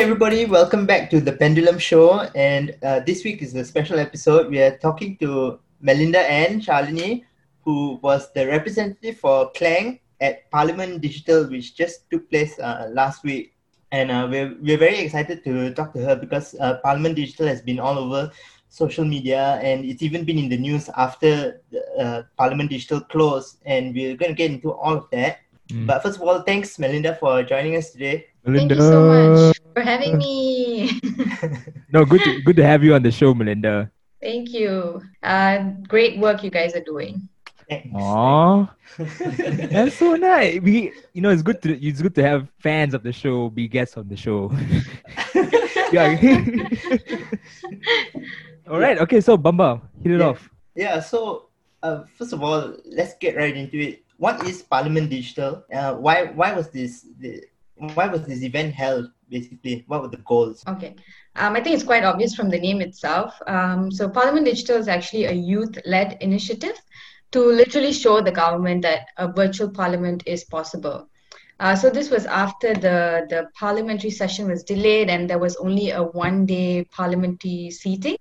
Hey everybody, welcome back to the Pendulum Show. And uh, this week is a special episode. We are talking to Melinda Ann Shalini, who was the representative for Klang at Parliament Digital, which just took place uh, last week. And uh, we're, we're very excited to talk to her because uh, Parliament Digital has been all over social media and it's even been in the news after the, uh, Parliament Digital closed. And we're going to get into all of that. Mm. But first of all, thanks, Melinda, for joining us today. Melinda. Thank you so much for having me. no, good to, good to have you on the show, Melinda. Thank you. Uh, great work you guys are doing. Aww, that's so nice. We, you know, it's good to it's good to have fans of the show be guests on the show. yeah. all right. Okay. So Bamba, hit it yeah. off. Yeah. So uh, first of all, let's get right into it. What is Parliament Digital? Uh, why why was this the, why was this event held? Basically, what were the goals? Okay. Um, I think it's quite obvious from the name itself. Um, so, Parliament Digital is actually a youth led initiative to literally show the government that a virtual parliament is possible. Uh, so this was after the, the parliamentary session was delayed and there was only a one day parliamentary seating.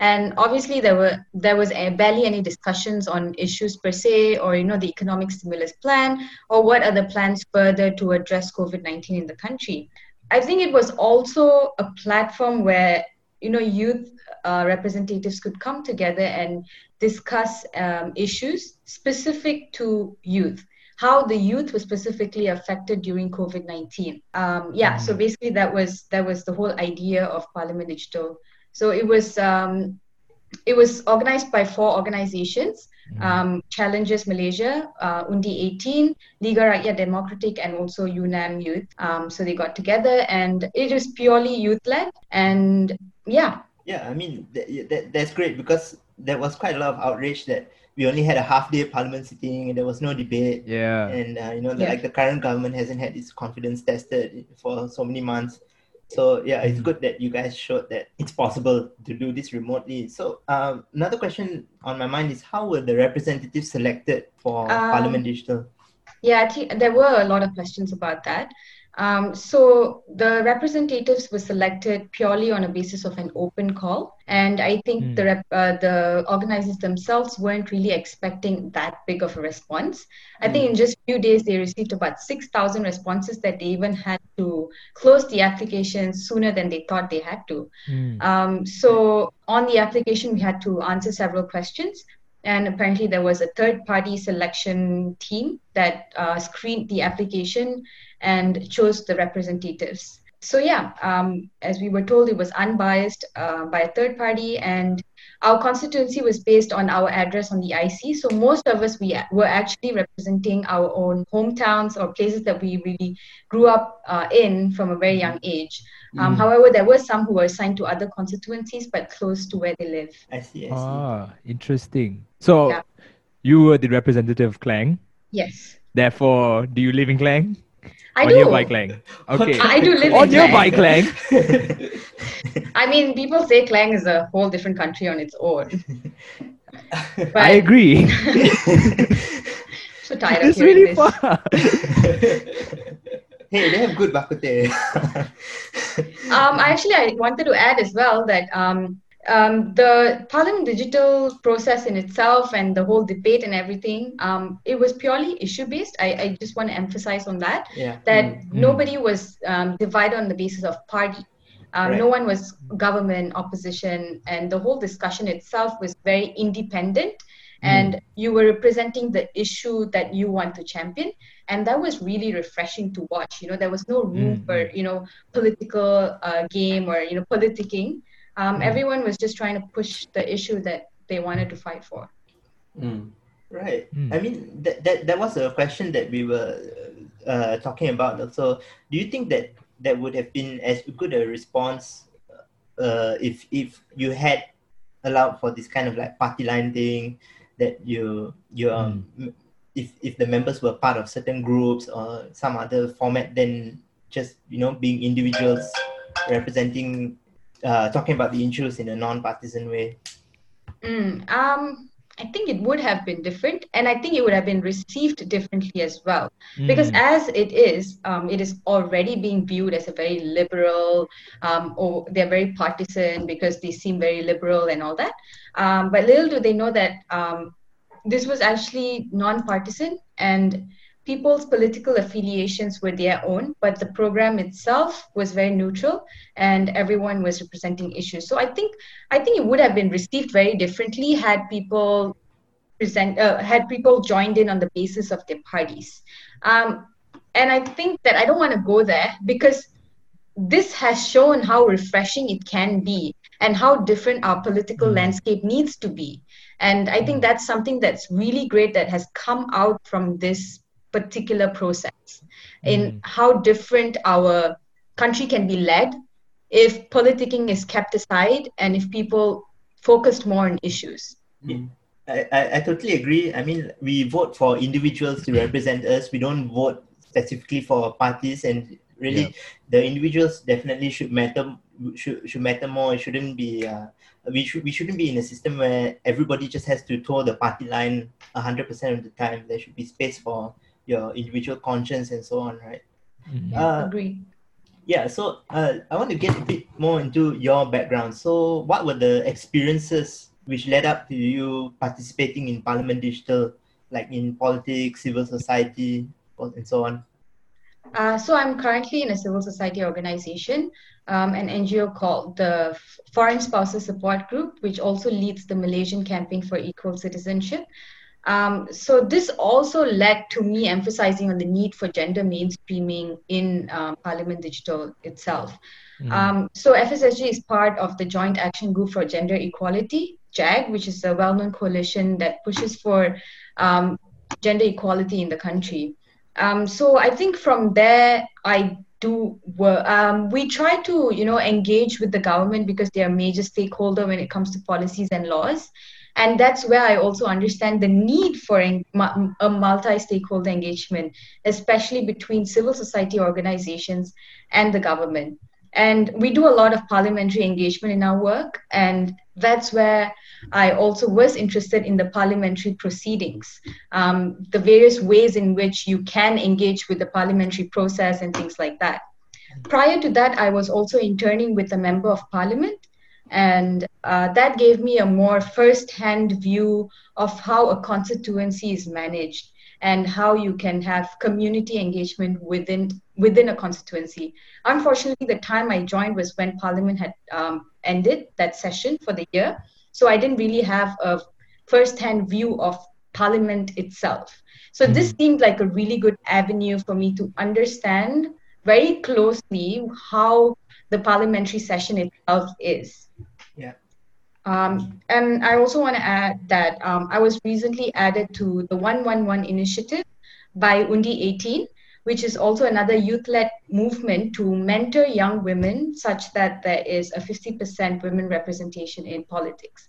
And obviously there were there was barely any discussions on issues per se or you know the economic stimulus plan or what are the plans further to address COVID-19 in the country. I think it was also a platform where you know youth uh, representatives could come together and discuss um, issues specific to youth how the youth was specifically affected during covid-19 um, yeah so mm. basically that was that was the whole idea of parliament digital so it was um, it was organized by four organizations mm. um, Challenger Malaysia, uh, Undi 18, Liga Rakyat Democratic, and also UNAM Youth. Um, so they got together and it is purely youth led. And yeah. Yeah, I mean, that, that, that's great because there was quite a lot of outrage that we only had a half day parliament sitting and there was no debate. Yeah. And, uh, you know, the, yeah. like the current government hasn't had its confidence tested for so many months. So yeah, it's mm. good that you guys showed that it's possible to do this remotely. So um, another question on my mind is how were the representatives selected for um, Parliament Digital? Yeah, I think there were a lot of questions about that. Um, so the representatives were selected purely on a basis of an open call, and I think mm. the rep, uh, the organizers themselves weren't really expecting that big of a response. I mm. think in just few days they received about six thousand responses that they even had to close the application sooner than they thought they had to. Mm. Um, so on the application we had to answer several questions and apparently there was a third party selection team that uh, screened the application and chose the representatives so yeah um, as we were told it was unbiased uh, by a third party and our constituency was based on our address on the ic so most of us we were actually representing our own hometowns or places that we really grew up uh, in from a very young age um, mm. However, there were some who were assigned to other constituencies but close to where they live. I see. I see. Ah, interesting. So, yeah. you were the representative of Klang. Yes. Therefore, do you live in Klang? I or do. nearby Klang. Okay. I do live or in nearby Klang. I mean, people say Klang is a whole different country on its own. But I agree. so tired it's of really this. far hey, they have good bak um, I actually, I wanted to add as well that um, um, the Parliament digital process in itself and the whole debate and everything, um, it was purely issue based. I, I, just want to emphasize on that, yeah. that mm-hmm. nobody was um, divided on the basis of party. Um, right. No one was government, opposition, and the whole discussion itself was very independent. And mm. you were representing the issue that you want to champion and that was really refreshing to watch you know there was no room mm. for you know political uh, game or you know politicking um, mm. everyone was just trying to push the issue that they wanted to fight for mm. right mm. i mean that, that that was a question that we were uh, talking about also do you think that that would have been as good a response uh, if if you had allowed for this kind of like party line thing that you you um, mm if if the members were part of certain groups or some other format then just you know being individuals representing uh, talking about the issues in a non-partisan way mm, um I think it would have been different, and I think it would have been received differently as well. Mm. Because as it is, um, it is already being viewed as a very liberal, um, or they're very partisan because they seem very liberal and all that. Um, but little do they know that um, this was actually non-partisan and people's political affiliations were their own, but the program itself was very neutral and everyone was representing issues. So I think I think it would have been received very differently had people present uh, had people joined in on the basis of their parties. Um, and I think that I don't want to go there because this has shown how refreshing it can be and how different our political mm. landscape needs to be. And I think mm. that's something that's really great that has come out from this particular process in mm. how different our country can be led if politicking is kept aside and if people focused more on issues. Yeah. I, I, I totally agree. I mean, we vote for individuals to represent us. We don't vote specifically for parties, and really, yeah. the individuals definitely should matter. Should should matter more. It shouldn't be. Uh, we should we shouldn't be in a system where everybody just has to toe the party line hundred percent of the time. There should be space for your individual conscience and so on, right? Mm-hmm. Uh, Agree. Yeah, so uh, I want to get a bit more into your background. So, what were the experiences which led up to you participating in Parliament Digital, like in politics, civil society, and so on? Uh, so I'm currently in a civil society organization, um, an NGO called the Foreign Spouses Support Group, which also leads the Malaysian campaign for equal citizenship. Um, so this also led to me emphasizing on the need for gender mainstreaming in um, Parliament Digital itself. Mm. Um, so FSSG is part of the Joint Action Group for Gender Equality, JAG, which is a well-known coalition that pushes for um, gender equality in the country. Um, so I think from there, I do um, we try to you know engage with the government because they are a major stakeholder when it comes to policies and laws and that's where i also understand the need for a multi-stakeholder engagement especially between civil society organizations and the government. And we do a lot of parliamentary engagement in our work and that's where i also was interested in the parliamentary proceedings um, the various ways in which you can engage with the parliamentary process and things like that. Prior to that i was also interning with a member of parliament and uh, that gave me a more first-hand view of how a constituency is managed and how you can have community engagement within within a constituency. Unfortunately, the time I joined was when Parliament had um, ended that session for the year, so I didn't really have a first-hand view of Parliament itself. So mm-hmm. this seemed like a really good avenue for me to understand very closely how the parliamentary session itself is. Yeah. Um, and I also want to add that um, I was recently added to the 111 initiative by Undi 18, which is also another youth led movement to mentor young women such that there is a 50% women representation in politics.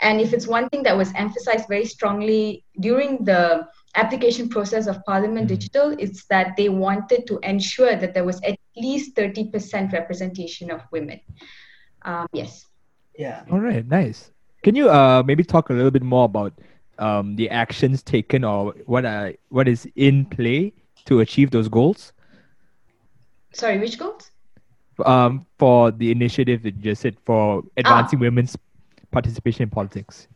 And if it's one thing that was emphasized very strongly during the application process of Parliament mm-hmm. Digital, is that they wanted to ensure that there was at least 30% representation of women. Um, yes. Yeah. All right. Nice. Can you uh maybe talk a little bit more about um the actions taken or what uh what is in play to achieve those goals? Sorry, which goals? Um, for the initiative that you just said for advancing ah. women's participation in politics.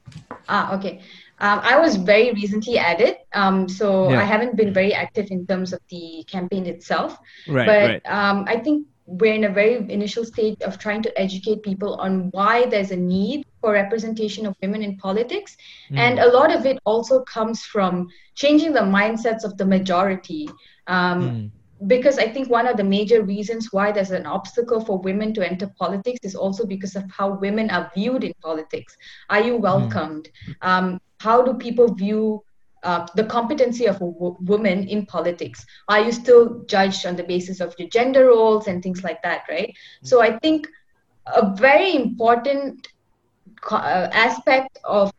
Ah, okay. Um, I was very recently added, um, so yeah. I haven't been very active in terms of the campaign itself. Right, but right. Um, I think we're in a very initial stage of trying to educate people on why there's a need for representation of women in politics. Mm. And a lot of it also comes from changing the mindsets of the majority. Um, mm. Because I think one of the major reasons why there's an obstacle for women to enter politics is also because of how women are viewed in politics. Are you hmm. welcomed? Mm. Um, how do people view uh, the competency of a w- woman in politics? Are you still judged on the basis of your gender roles and things like that, right? Mm-hmm. So I think a very important co- uh, aspect of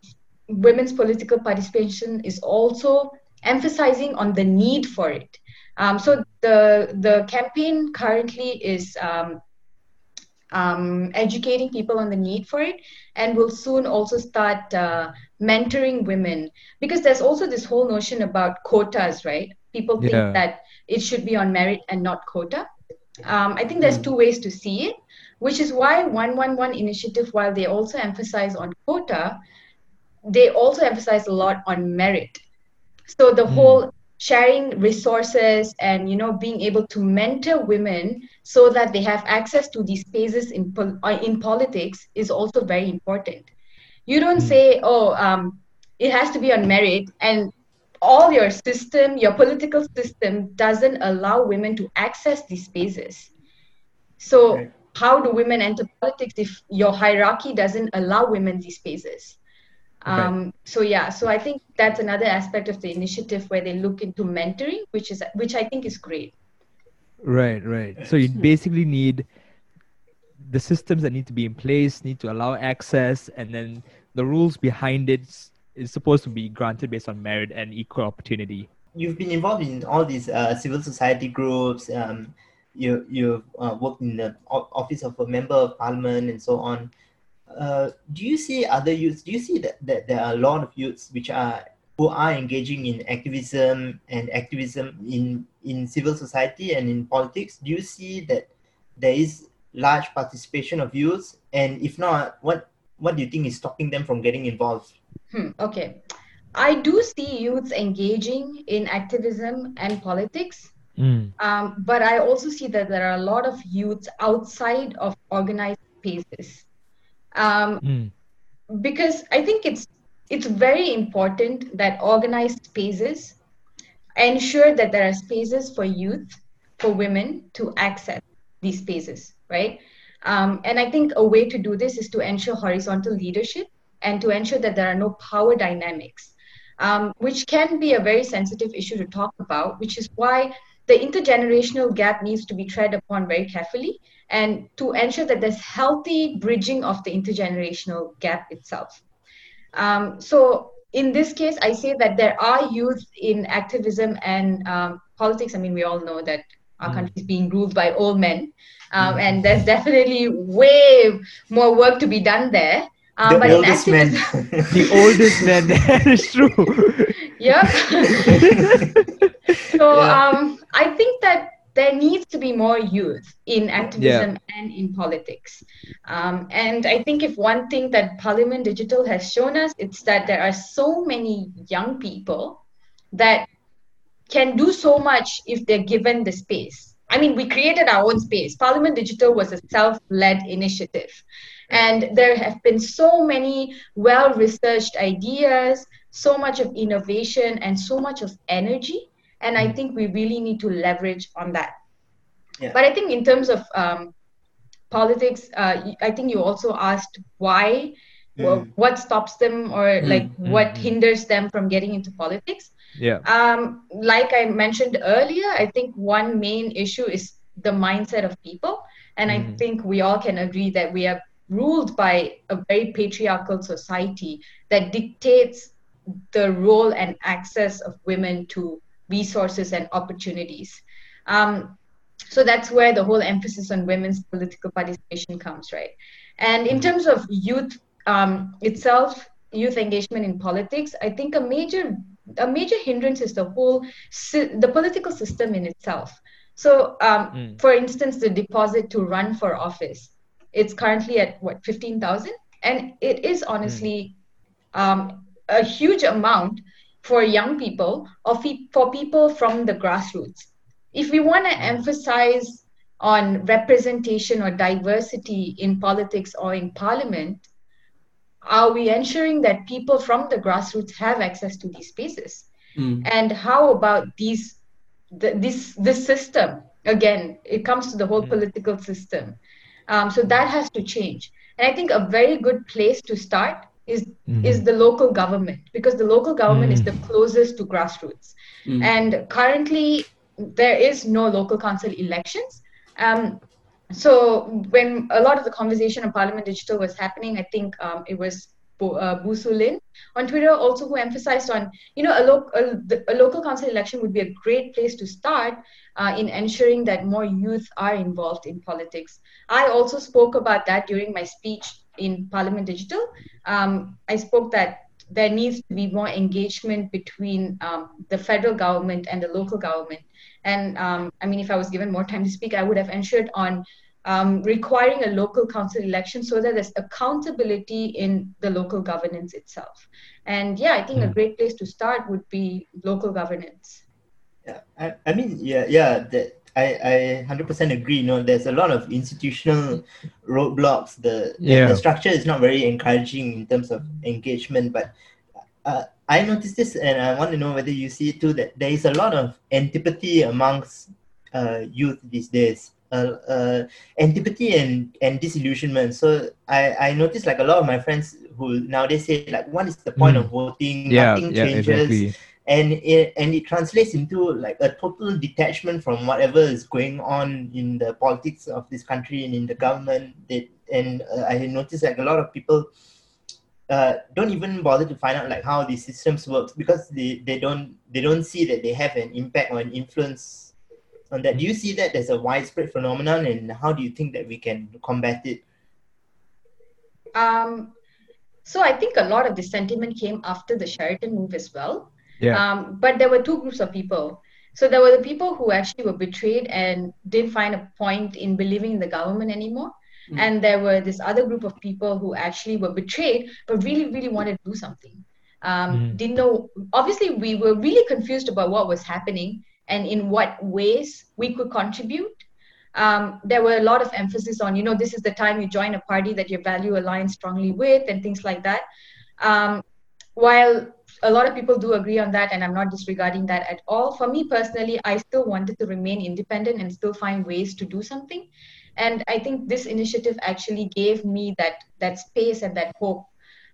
women's political participation is also emphasizing on the need for it. Um, so the the campaign currently is um, um, educating people on the need for it, and will soon also start uh, mentoring women. Because there's also this whole notion about quotas right? People think Yeah. that it should be on merit and not quota. Um, i think there's two ways to see it which is why 111 initiative while they also emphasize on quota they also emphasize a lot on merit. So the whole sharing resources and you know being able to mentor women so that they have access to these spaces in pol- uh, in politics is also very important. You don't say oh um, it has to be on merit and all your system your political system doesn't allow women to access these spaces. So how do women enter politics if your hierarchy doesn't allow women these spaces um, so yeah so i think that's another aspect of the initiative where they look into mentoring which is which i think is great Right, right. So you basically need the systems that need to be in place need to allow access, and then the rules behind it is supposed to be granted based on merit and equal opportunity. You've been involved in all these uh, civil society groups. Um, you you've uh, worked in the office of a member of parliament and so on. Uh, do you see other youths? Do you see that, that there are a lot of youths which are who are engaging in activism and activism in in civil society and in politics? Do you see that there is large participation of youths? And if not, what what do you think is stopping them from getting involved? Hmm, okay. I do see youths engaging in activism and politics, Mm. um, but I also see that there are a lot of youths outside of organized spaces. Um, Mm. because I think it's it's very important that organized spaces ensure that there are spaces for youth, for women to access these spaces, right? Um, and I think a way to do this is to ensure horizontal leadership and to ensure that there are no power dynamics, um, which can be a very sensitive issue to talk about, which is why the intergenerational gap needs to be tread upon very carefully and to ensure that there's healthy bridging of the intergenerational gap itself. Um, so in this case, I say that there are youth in activism and um, politics. I mean, we all know that our Mm. country is being ruled by old men, um, and there's definitely way more work to be done there. Um, the oldest man. activism, The oldest man, that is true. yep. so Yeah. um, I think that there needs to be more youth in activism and in politics. Um, and I think if one thing that Parliament Digital has shown us, it's that there are so many young people that can do so much if they're given the space. I mean, we created our own space. Parliament Digital was a self led initiative. And there have been so many well researched ideas, so much of innovation, and so much of energy. And I think we really need to leverage on that. Yeah. But I think, in terms of um, politics, uh, y- I think you also asked why, wha- Mm. what stops them, or Mm, like mm, what mm. hinders them from getting into politics. yeah. Um, like I mentioned earlier, I think one main issue is the mindset of people. And I Mhm. think we all can agree that we are ruled by a very patriarchal society that dictates the role and access of women to resources and opportunities. Um, so that's where the whole emphasis on women's political participation comes, right? And in terms of youth um, itself, youth engagement in politics, I think a major a major hindrance is the whole sy- the political system in itself. So, um, Mm. for instance, the deposit to run for office, it's currently at what fifteen thousand, and it is honestly um, a huge amount for young people or fe- for people from the grassroots. If we want to emphasize on representation or diversity in politics or in parliament, are we ensuring that people from the grassroots have access to these spaces? Mm. And how about these, the, this, this system? Again, it comes to the whole Mm. political system. Um, so that has to change. And I think a very good place to start is is the local government because the local government is Mm. the closest to grassroots. Mm. And currently, there is no local council elections. Um, so when a lot of the conversation on Parliament Digital was happening, I think um, it was Bo- uh, Busu Lin on Twitter also who emphasized on, you know, a, lo- a, the- a local council election would be a great place to start uh, in ensuring that more youth are involved in politics. I also spoke about that during my speech in Parliament Digital. Um, I spoke that there needs to be more engagement between um, the federal government and the local government. And um, I mean, if I was given more time to speak, I would have ensured on um, requiring a local council election so that there's accountability in the local governance itself. And yeah, I think mm. a hmm. great place to start would be local governance. Yeah, I, I mean, yeah, yeah, that I, I 100% agree. You know, there's a lot of institutional roadblocks. The, yeah. the structure is not very encouraging in terms of engagement. But uh, I noticed this, and I want to know whether you see it too, that there is a lot of antipathy amongst uh, youth these days. Uh, uh, antipathy and, and disillusionment. So I, I noticed like a lot of my friends who nowadays say like, what is the point mm. of voting? Yeah, Nothing yeah, changes. Exactly and it and it translates into like a total detachment from whatever is going on in the politics of this country and in the government that and uh, i noticed like a lot of people uh, don't even bother to find out like how the systems works because they, they don't they don't see that they have an impact or an influence on that. Do you see that as a widespread phenomenon, and how do you think that we can combat it? Um, so I think a lot of the sentiment came after the Sheraton move as well. Yeah. Um, but there were two groups of people. So there were the people who actually were betrayed and didn't find a point in believing in the government anymore. Mm. And there were this other group of people who actually were betrayed, but really, really wanted to do something. Um, mm. Didn't know. Obviously, we were really confused about what was happening and in what ways we could contribute. Um, there were a lot of emphasis on, you know, this is the time you join a party that your value aligns strongly with, and things like that. Um, while a lot of people do agree on that and i'm not disregarding that at all for me personally i still wanted to remain independent and still find ways to do something and i think this initiative actually gave me that that space and that hope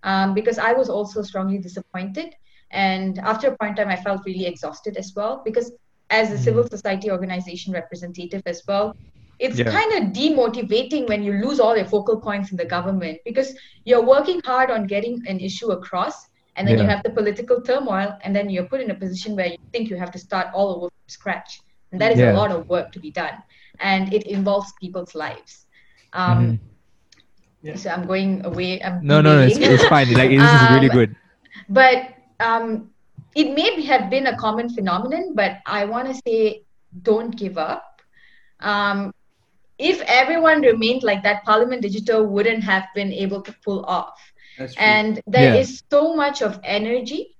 um, because i was also strongly disappointed and after a point in time i felt really exhausted as well because as a civil mm-hmm. society organization representative as well it's yeah. kind of demotivating when you lose all your focal points in the government because you're working hard on getting an issue across and then yeah. you have the political turmoil and then you're put in a position where you think you have to start all over from scratch. And that is yeah. a lot of work to be done. And it involves people's lives. Um, mm-hmm. yeah. so i'm going away. I'm no no, no it's, it's, fine. Like this um, is really um, good. but um, it may have been a common phenomenon but i want to say don't give up. Um, if everyone remained like that parliament digital wouldn't have been able to pull off and there yeah. is so much of energy.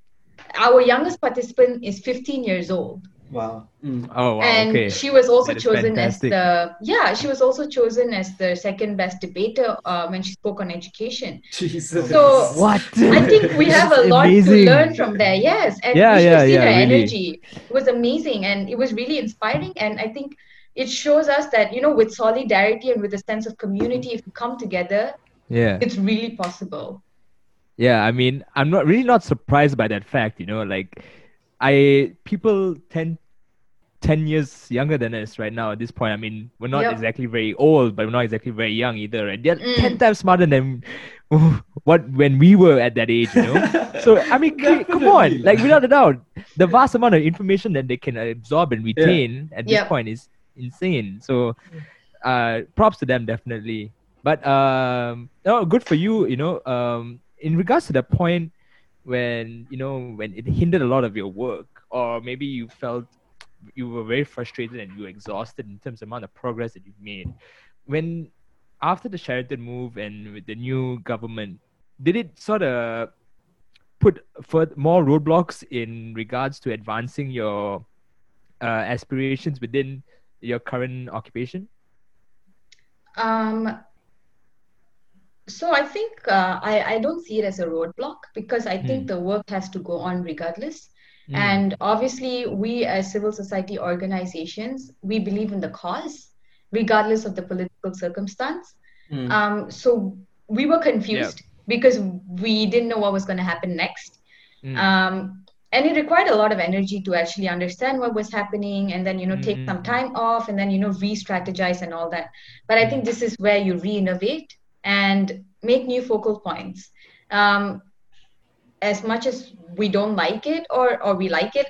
Our youngest participant is 15 years old. Wow. Mm. Oh wow. And okay. she was also chosen fantastic. as the yeah, she was also chosen as the second best debater uh, when she spoke on education. Jesus. So what? I think we have a lot amazing. to learn from there. Yes. And yeah, we yeah, see yeah, her really. energy. It was amazing and it was really inspiring. And I think it shows us that, you know, with solidarity and with a sense of community, if we come together, yeah, it's really possible yeah i mean i'm not really not surprised by that fact you know like i people tend 10 years younger than us right now at this point i mean we're not yep. exactly very old but we're not exactly very young either and they're mm. 10 times smarter than what when we were at that age you know so i mean come on like without a doubt the vast amount of information that they can absorb and retain yeah. at this yep. point is insane so uh props to them definitely but um no good for you you know um in regards to the point when you know when it hindered a lot of your work or maybe you felt you were very frustrated and you were exhausted in terms of amount of progress that you've made when after the sheraton move and with the new government did it sort of put further, more roadblocks in regards to advancing your uh, aspirations within your current occupation? Um so I think uh, I, I don't see it as a roadblock because I think mm. the work has to go on regardless. Mm. And obviously, we as civil society organizations, we believe in the cause, regardless of the political circumstance. Mm. Um, so we were confused because we didn't know what was going to happen next. Hmm. Um, and it required a lot of energy to actually understand what was happening and then you know take some hmm. time off and then you know re-strategize and all that but i think hmm. this is where you re-innovate and make new focal points. Um, as much as we don't like it or, or we like it,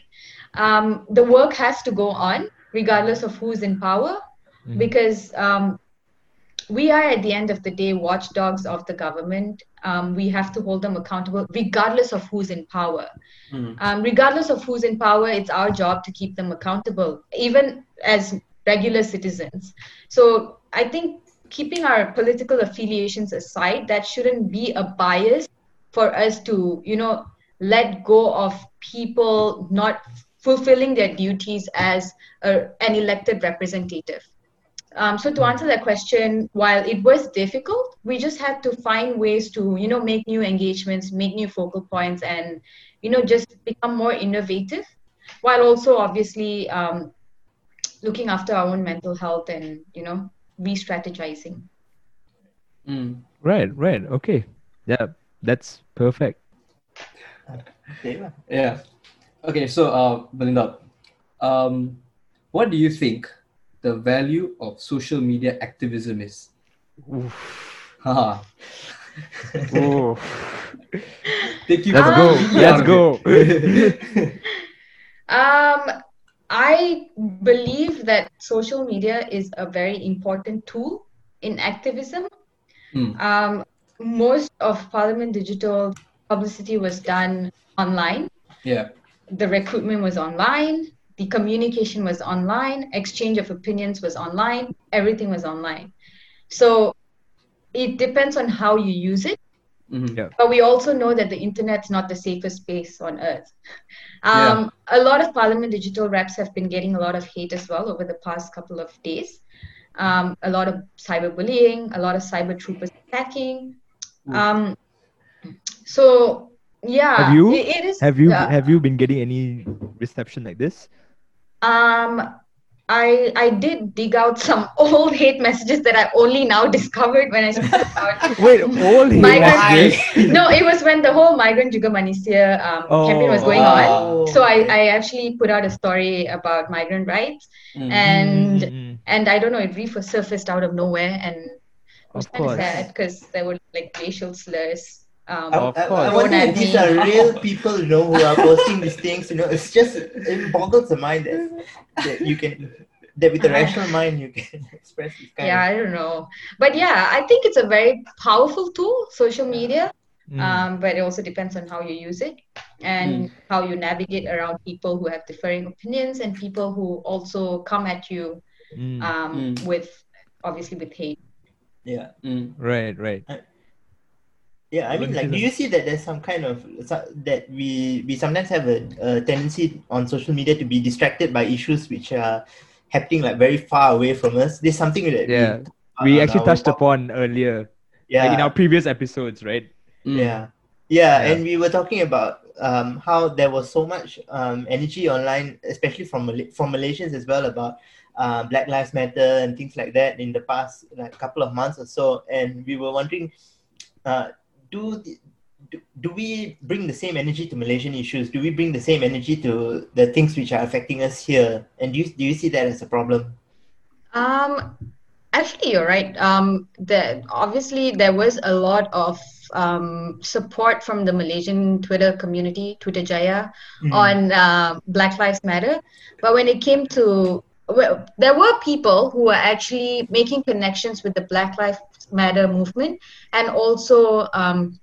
um, the work has to go on regardless of who's in power mm-hmm. because um, we are at the end of the day watchdogs of the government. Um, we have to hold them accountable regardless of who's in power. Mm. Um, regardless of who's in power, it's our job to keep them accountable, even as regular citizens. So I think keeping our political affiliations aside, that shouldn't be a bias for us to, you know, let go of people not fulfilling their duties as a, an elected representative. Um, so to answer that question, while it was difficult, we just had to find ways to, you know, make new engagements, make new focal points, and, you know, just become more innovative, while also obviously um, looking after our own mental health and, you know, re-strategizing. Mm. Right, right. Okay. Yeah, that's perfect. Yeah. Yeah. Okay, so uh, Belinda, um, what do you think the value of social media activism is? Haha. Oh, Take you let's go. Let's go. Um, I believe that social media is a very important tool in activism. Hmm. Um, most of Parliament Digital publicity was done online. yeah. The recruitment was online. The communication was online. Exchange of opinions was online. Everything was online. So it depends on how you use it. Mhm. Yeah. But we also know that the internet's not the safest space on earth. Um, A lot of Parliament digital reps have been getting a lot of hate as well over the past couple of days. Um, a lot of cyberbullying, a lot of cyber troopers attacking. Ooh. Um, so yeah, Have you- it- it is. Have you uh, have you been getting any reception like this? Um, I I did dig out some old hate messages that I only now discovered when I spoke about Wait, all hate Migrant- messages? no, it was when the whole migrant Juga Manusia um, campaign was Oh, going wow. on. So I, I actually put out a story about migrant rights, Mm. and Mm, and I don't know, it resurfaced out of nowhere, and it was kind of sad because there were like racial slurs. Um, I, Of I, I course. wonder if these are real people, you know, who are posting these things. You know, it's just it boggles the mind that, that you can that with a rational mind you can express this kind yeah, of I don't know, but yeah, I think it's a very powerful tool, social media. mm. um, but it also depends on how you use it and how you navigate around people who have differing opinions and people who also come at you Mm. um, Mm. with obviously with hate. yeah. Mm. Right, right. Yeah, I mean, like, do you see that there's some kind of that we we sometimes have a, a tendency on social media to be distracted by issues which are happening like very far away from us. There's something that Yeah. we, We actually touched pod- upon earlier, yeah like in our previous episodes, right? Mm. yeah yeah Yeah. and we were talking about um, how there was so much um, energy online especially from Mal- from malaysians as well about uh, black lives matter and things like that in the past like couple of months or so and we were wondering uh, do, the, do do we bring the same energy to malaysian issues do we bring the same energy to the things which are affecting us here and do you, do you see that as a problem Um, actually, you're right. Um, the, obviously, there was a lot of um, support from the Malaysian Twitter community, Twitter Jaya, Mm. on uh, Black Lives Matter. But when it came to, well, there were people who were actually making connections with the Black Lives Matter movement and also um,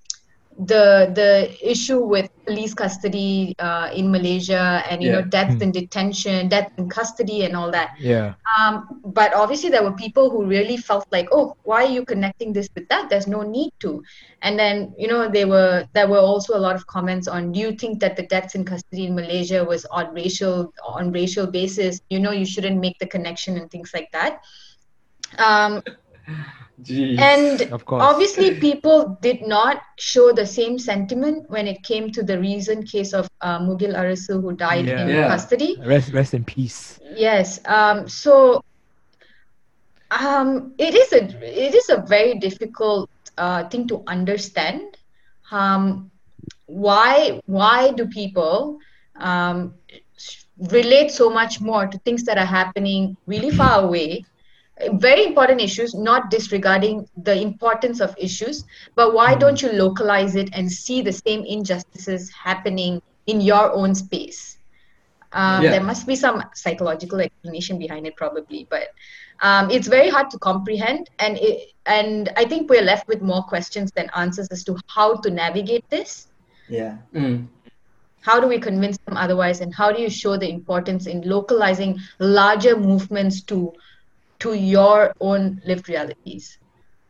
the the issue with police custody uh, in Malaysia and you know Yeah. death Hmm. in detention, death in custody, and all that. Yeah. Um, but obviously, there were people who really felt like, oh, why are you connecting this with that? There's no need to. And then, you know, they were there were also a lot of comments on, do you think that the deaths in custody in Malaysia was on racial on racial basis? You know, you shouldn't make the connection and things like that. Um, Jeez. and Of course. obviously, people did not show the same sentiment when it came to the recent case of uh, Mugil Arasu who died Yeah. in Yeah. custody. Rest, rest in peace. Yes. Um, so um, it is a it is a very difficult uh, thing to understand. Um, why why do people um, relate so much more to things that are happening really far away? Very important issues, not disregarding the importance of issues, but why don't you localize it and see the same injustices happening in your own space? Um, Yeah. There must be some psychological explanation behind it, probably, but um, it's very hard to comprehend, and it, and I think we're left with more questions than answers as to how to navigate this. Yeah. Mm. How do we convince them otherwise, and how do you show the importance in localizing larger movements to to your own lived realities?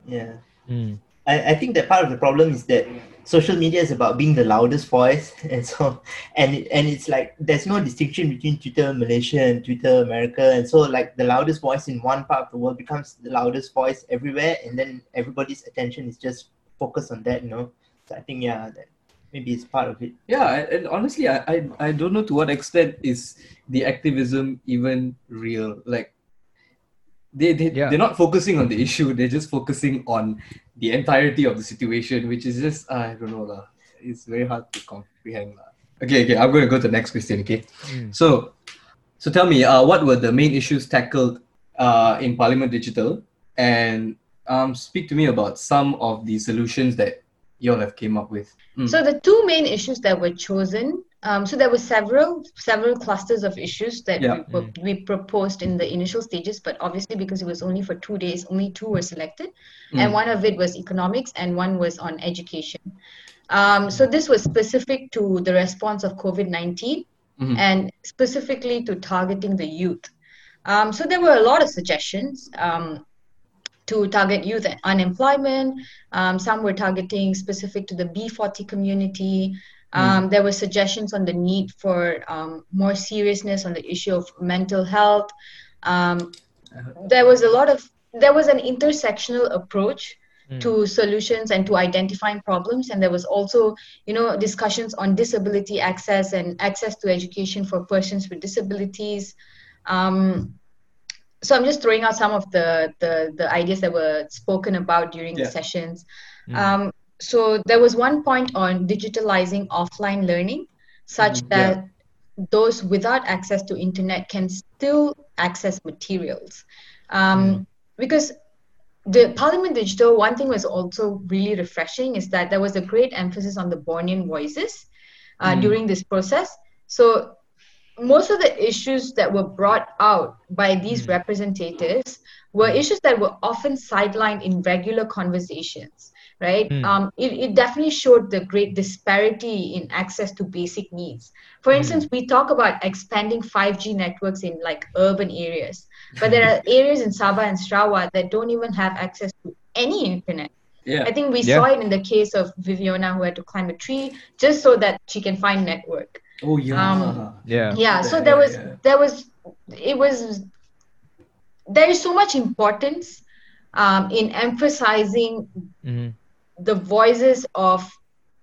Yeah. Mm. I, I think that part of the problem is that social media is about being the loudest voice and so and it, and it's like there's no distinction between Twitter Malaysia and Twitter America and so like the loudest voice in one part of the world becomes the loudest voice everywhere and then everybody's attention is just focused on that you know so I think yeah that maybe it's part of it Yeah, and honestly, I, I I don't know to what extent is the activism even real. Like, they they Yeah. they're not focusing on the issue; they're just focusing on the entirety of the situation, which is just I don't know lah. It's very hard to comprehend lah. Okay, okay, I'm going to go to the next question. Okay, Mm. so so tell me, uh, what were the main issues tackled uh in Parliament Digital, and um, speak to me about some of the solutions that you all have came up with. Mm. So the two main issues that were chosen. Um, so there were several several clusters of issues that Yeah. we, were- we proposed in the initial stages, but obviously because it was only for two days, only two were selected, and Mm. one of it was economics and one was on education. Um, so this was specific to the response of COVID nineteen Mhm. and specifically to targeting the youth. Um, so there were a lot of suggestions. Um, to target youth unemployment. Um, some were targeting specific to the B40 community. Um, There were suggestions on the need for um, more seriousness on the issue of mental health. Um, there was a lot of there was an intersectional approach Mm. to solutions and to identifying problems and there was also you know discussions on disability access and access to education for persons with disabilities um, so i'm just throwing out some of the the, the ideas that were spoken about during the sessions Mm. So there was one point on digitalizing offline learning such Mhm, yeah. that those without access to internet can still access materials um, because the parliament digital one thing was also really refreshing is that there was a great emphasis on the bornean voices uh, Mm. during this process so most of the issues that were brought out by these Mm. representatives were issues that were often sidelined in regular conversations right Mm. um, it, it definitely showed the great disparity in access to basic needs for instance we talk about expanding 5g networks in like urban areas but there are areas in sabah and sarawak that don't even have access to any internet Yeah. I think we Yeah. saw it in the case of Veveonah who had to climb a tree just so that she can find network. Oh yeah. Um, Yeah. Yeah, so there was yeah. there was it was there is so much importance um, in emphasizing Mhm. The voices of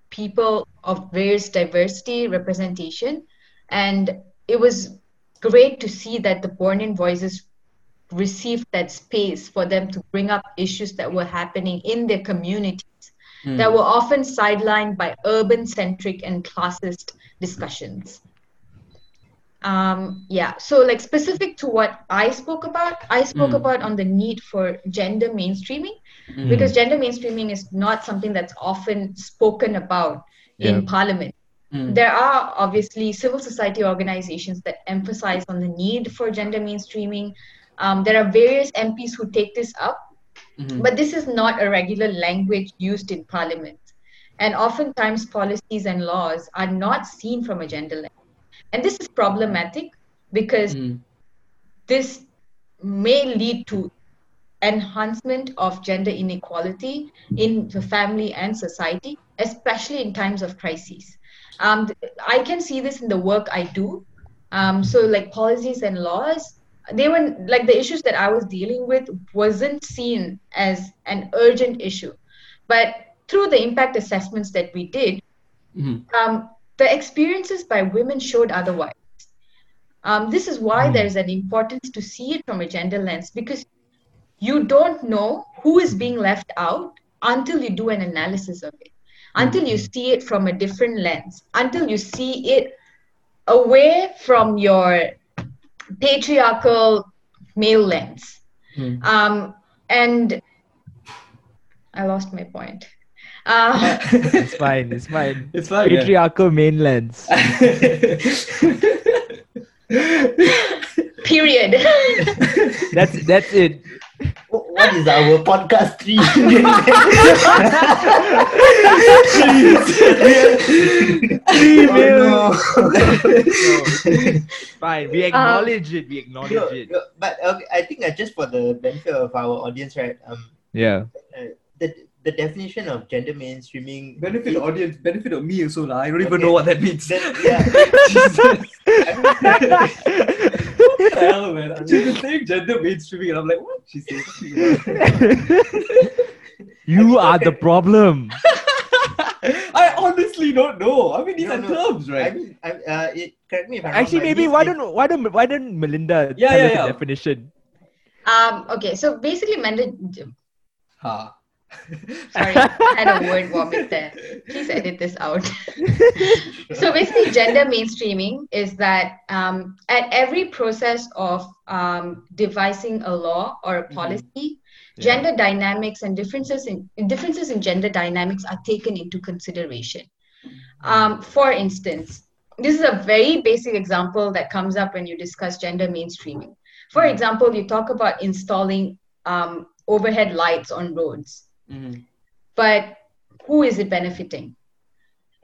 people of various diversity representation and it was great to see that the Bornean voices received that space for them to bring up issues that were happening in their communities Mm. that were often sidelined by urban centric and classist discussions um, yeah so like specific to what i spoke about i spoke Mm. about on the need for gender mainstreaming Mm. because gender mainstreaming is not something that's often spoken about Yeah. in parliament Mm. there are obviously civil society organizations that emphasize on the need for gender mainstreaming um, there are various mps who take this up Mhm. but this is not a regular language used in parliament and oftentimes policies and laws are not seen from a gender lens and this is problematic because Mm. this may lead to enhancement of gender inequality in the family and society, especially in times of crises. Um, I can see this in the work I do. Um, so, like policies and laws, they were like the issues that I was dealing with wasn't seen as an urgent issue, but through the impact assessments that we did, Mhm. um, the experiences by women showed otherwise. Um, this is why Hmm. there's an importance to see it from a gender lens because you don't know who is being left out until you do an analysis of it, until you see it from a different lens, until you see it away from your patriarchal male lens. Mm. Um, and I lost my point. Uh, It's fine. It's fine. It's fine. yeah. Patriarchal mainlands. Period. That's that's it. What is our podcast three? Three Oh, no. Fine, we acknowledge it. We acknowledge No, it. no, but okay, I think uh, just for the benefit of our audience, right? Um, Yeah. uh, the the definition of gender mainstreaming benefit is- audience, benefit of me also lah. I don't even know what that means. Then, yeah, what the hell, man? She's been saying gender mainstreaming, and I'm like, what? She says. you are the problem. I honestly don't know. I mean, these No, are no. terms, I right? mean, I, uh, it, correct me if I'm Actually, wrong, but maybe why don't why don't why don't Melinda Yeah, tell yeah, us yeah. the definition? Um, okay, so basically, Manda, Ha. sorry, I had a word vomit there. Please edit this out. so basically, gender mainstreaming is that um, at every process of um, devising a law or a policy, gender dynamics and differences in differences in gender dynamics are taken into consideration. Um, for instance, this is a very basic example that comes up when you discuss gender mainstreaming. For example, you talk about installing um, overhead lights on roads Mhm. but who is it benefiting?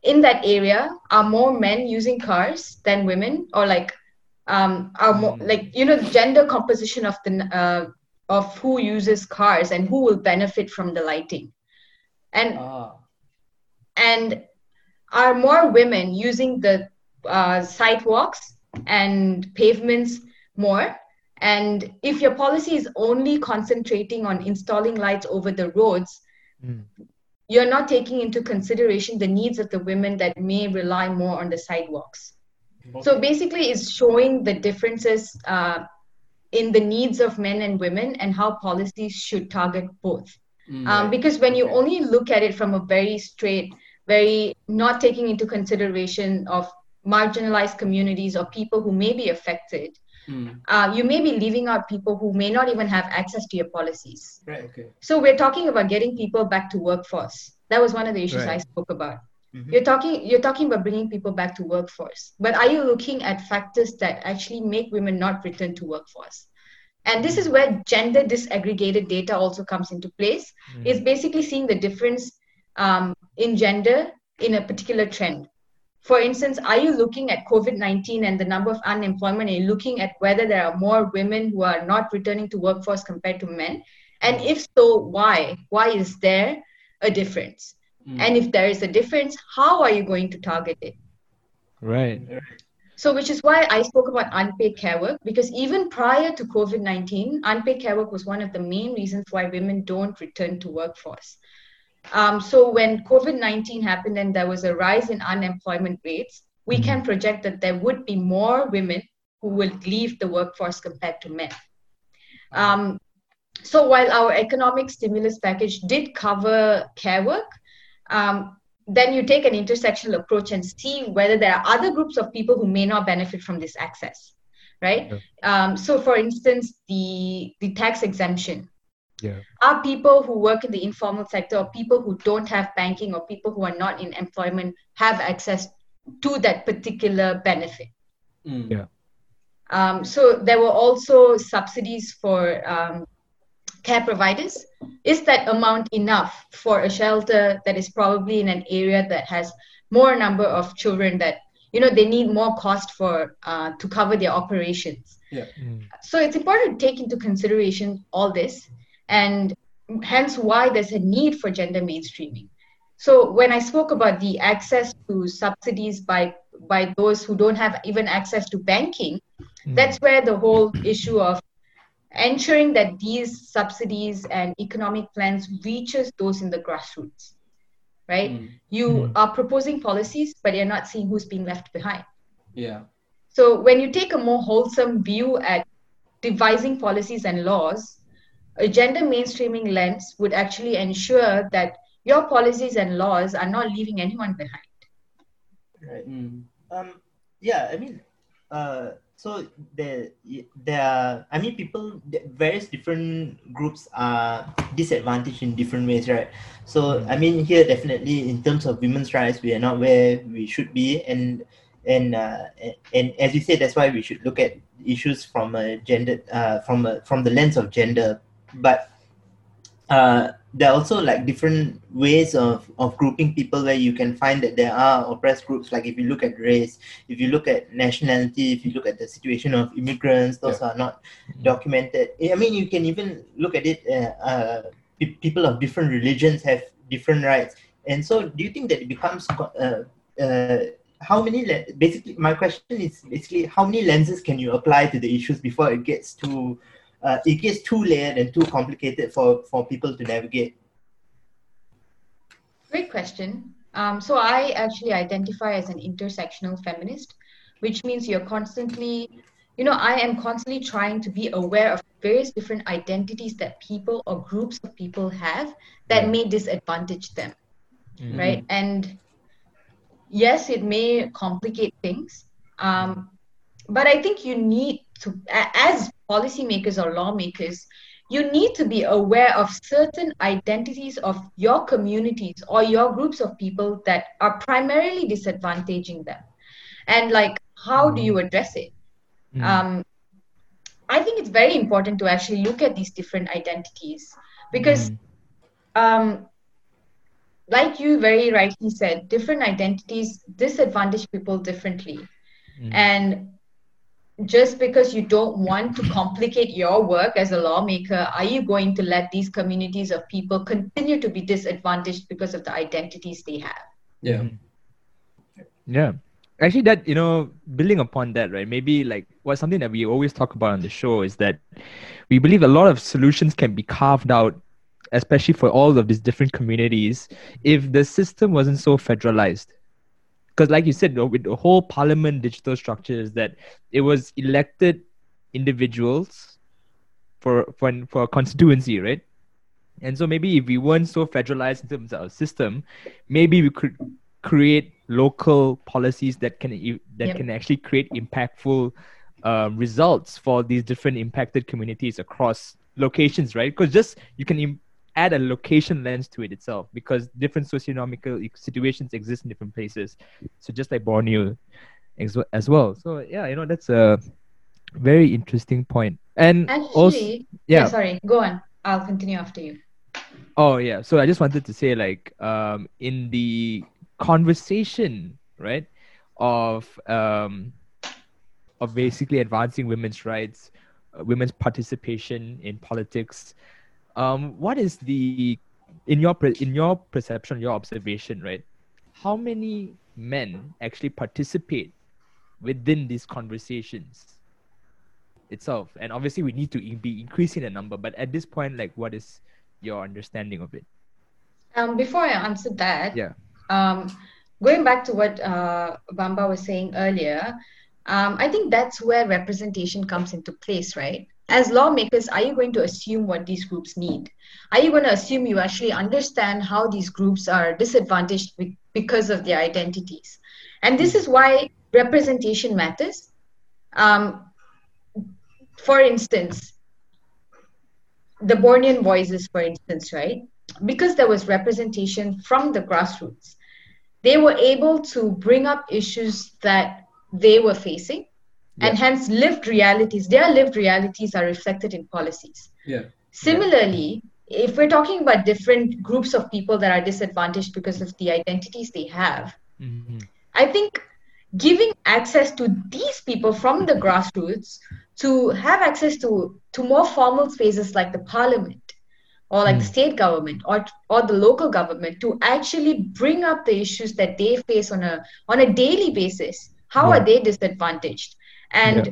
In that area, are more men using cars than women, or like, um, are more Mm. like you know the gender composition of the uh, of who uses cars and who will benefit from the lighting, and Ah. and are more women using the uh, sidewalks and pavements more? And if your policy is only concentrating on installing lights over the roads, Mm. you're not taking into consideration the needs of the women that may rely more on the sidewalks. So basically, it's showing the differences uh, in the needs of men and women and how policies should target both. Mm, Um, because when you Okay. only look at it from a very straight, very not taking into consideration of marginalized communities or people who may be affected, Mm, uh, you may be leaving out people who may not even have access to your policies. Right. okay. So we're talking about getting people back to workforce. That was one of the issues I spoke about. Mhm. You're talking you're talking about bringing people back to workforce. But are you looking at factors that actually make women not return to workforce? And this is where gender disaggregated data also comes into place. Mm. It's basically seeing the difference um, in gender in a particular trend. For instance, are you looking at COVID 19 and the number of unemployment? Are you looking at whether there are more women who are not returning to workforce compared to men? And if so, why? Why is there a difference? Mm. And if there is a difference, how are you going to target it? Right. So, which is why I spoke about unpaid care work, because even prior to COVID 19, unpaid care work was one of the main reasons why women don't return to workforce. Um, so, when COVID 19 happened and there was a rise in unemployment rates, we can project that there would be more women who will leave the workforce compared to men. Um, so, while our economic stimulus package did cover care work, um, then you take an intersectional approach and see whether there are other groups of people who may not benefit from this access right? Um, so for instance the the tax exemption Yeah. are people who work in the informal sector or people who don't have banking or people who are not in employment have access to that particular benefit Mm. Yeah. um, so there were also subsidies for um, care providers. Is that amount enough for a shelter that is probably in an area that has more number of children that you know they need more cost for uh, to cover their operations? Mm. So it's important to take into consideration all this, and hence why there's a need for gender mainstreaming. So when I spoke about the access to subsidies by by those who don't have even access to banking, Mm. that's where the whole issue of ensuring that these subsidies and economic plans reaches those in the grassroots right Mm. you Mm. are proposing policies but you're not seeing who's being left behind Yeah. so when you take a more wholesome view at devising policies and laws a gender mainstreaming lens would actually ensure that your policies and laws are not leaving anyone behind Right. Mm. Um. Yeah. I mean, uh. So there, there are. I mean, people. Various different groups are disadvantaged in different ways, right? So I mean, here definitely in terms of women's rights, we are not where we should be, and and uh, and as you said, that's why we should look at issues from a gender uh, from a, from the lens of gender. But uh, there are also like different ways of, of grouping people where you can find that there are oppressed groups. Like if you look at race if you look at nationality if you look at the situation of immigrants those yeah. are not documented. I mean you can even look at it uh, uh, people of different religions have different rights. And so do you think that it becomes uh, uh, how many le- basically my question is basically how many lenses can you apply to the issues before it gets too uh, it gets too layered and too complicated for, for people to navigate? Great question. Um, so I actually identify as an intersectional feminist, which means you're constantly, you know, I am constantly trying to be aware of various different identities that people or groups of people have that may disadvantage them, mm-hmm. right? And yes, it may complicate things, um, but I think you need to, as policymakers or lawmakers, you need to be aware of certain identities of your communities or your groups of people that are primarily disadvantaging them. And like, how do you address it? Mm. Um, I think it's very important to actually look at these different identities because, mm. um, like you very rightly said, different identities disadvantage people differently. Mm. And just because you don't want to complicate your work as a lawmaker, are you going to let these communities of people continue to be disadvantaged because of the identities they have? Yeah. Mm-hmm. Yeah. Actually, that, you know, building upon that, right? Maybe like what something that we always talk about on the show is that we believe a lot of solutions can be carved out, especially for all of these different communities, if the system wasn't so federalized because like you said with the whole parliament digital structure is that it was elected individuals for for for a constituency right and so maybe if we weren't so federalized in terms of our system maybe we could create local policies that can that yep. can actually create impactful uh, results for these different impacted communities across locations right because just you can Im- add a location lens to it itself because different socioeconomical situations exist in different places. So just like Borneo as well. So yeah, you know that's a very interesting point. And Actually, also, yeah. yeah, sorry, go on. I'll continue after you. Oh yeah, so I just wanted to say like um in the conversation, right, of um of basically advancing women's rights, uh, women's participation in politics, um, what is the in your in your perception, your observation, right? How many men actually participate within these conversations itself? And obviously, we need to be increasing the number. But at this point, like, what is your understanding of it? Um, before I answer that, yeah. Um, going back to what uh, Bamba was saying earlier, um, I think that's where representation comes into place, right? As lawmakers, are you going to assume what these groups need? Are you going to assume you actually understand how these groups are disadvantaged because of their identities? And this is why representation matters. Um, for instance, the Bornean voices, for instance, right? Because there was representation from the grassroots, they were able to bring up issues that they were facing and hence lived realities their lived realities are reflected in policies yeah similarly yeah. if we're talking about different groups of people that are disadvantaged because of the identities they have mm-hmm. i think giving access to these people from the grassroots to have access to to more formal spaces like the parliament or like mm. the state government or or the local government to actually bring up the issues that they face on a on a daily basis how yeah. are they disadvantaged and yeah.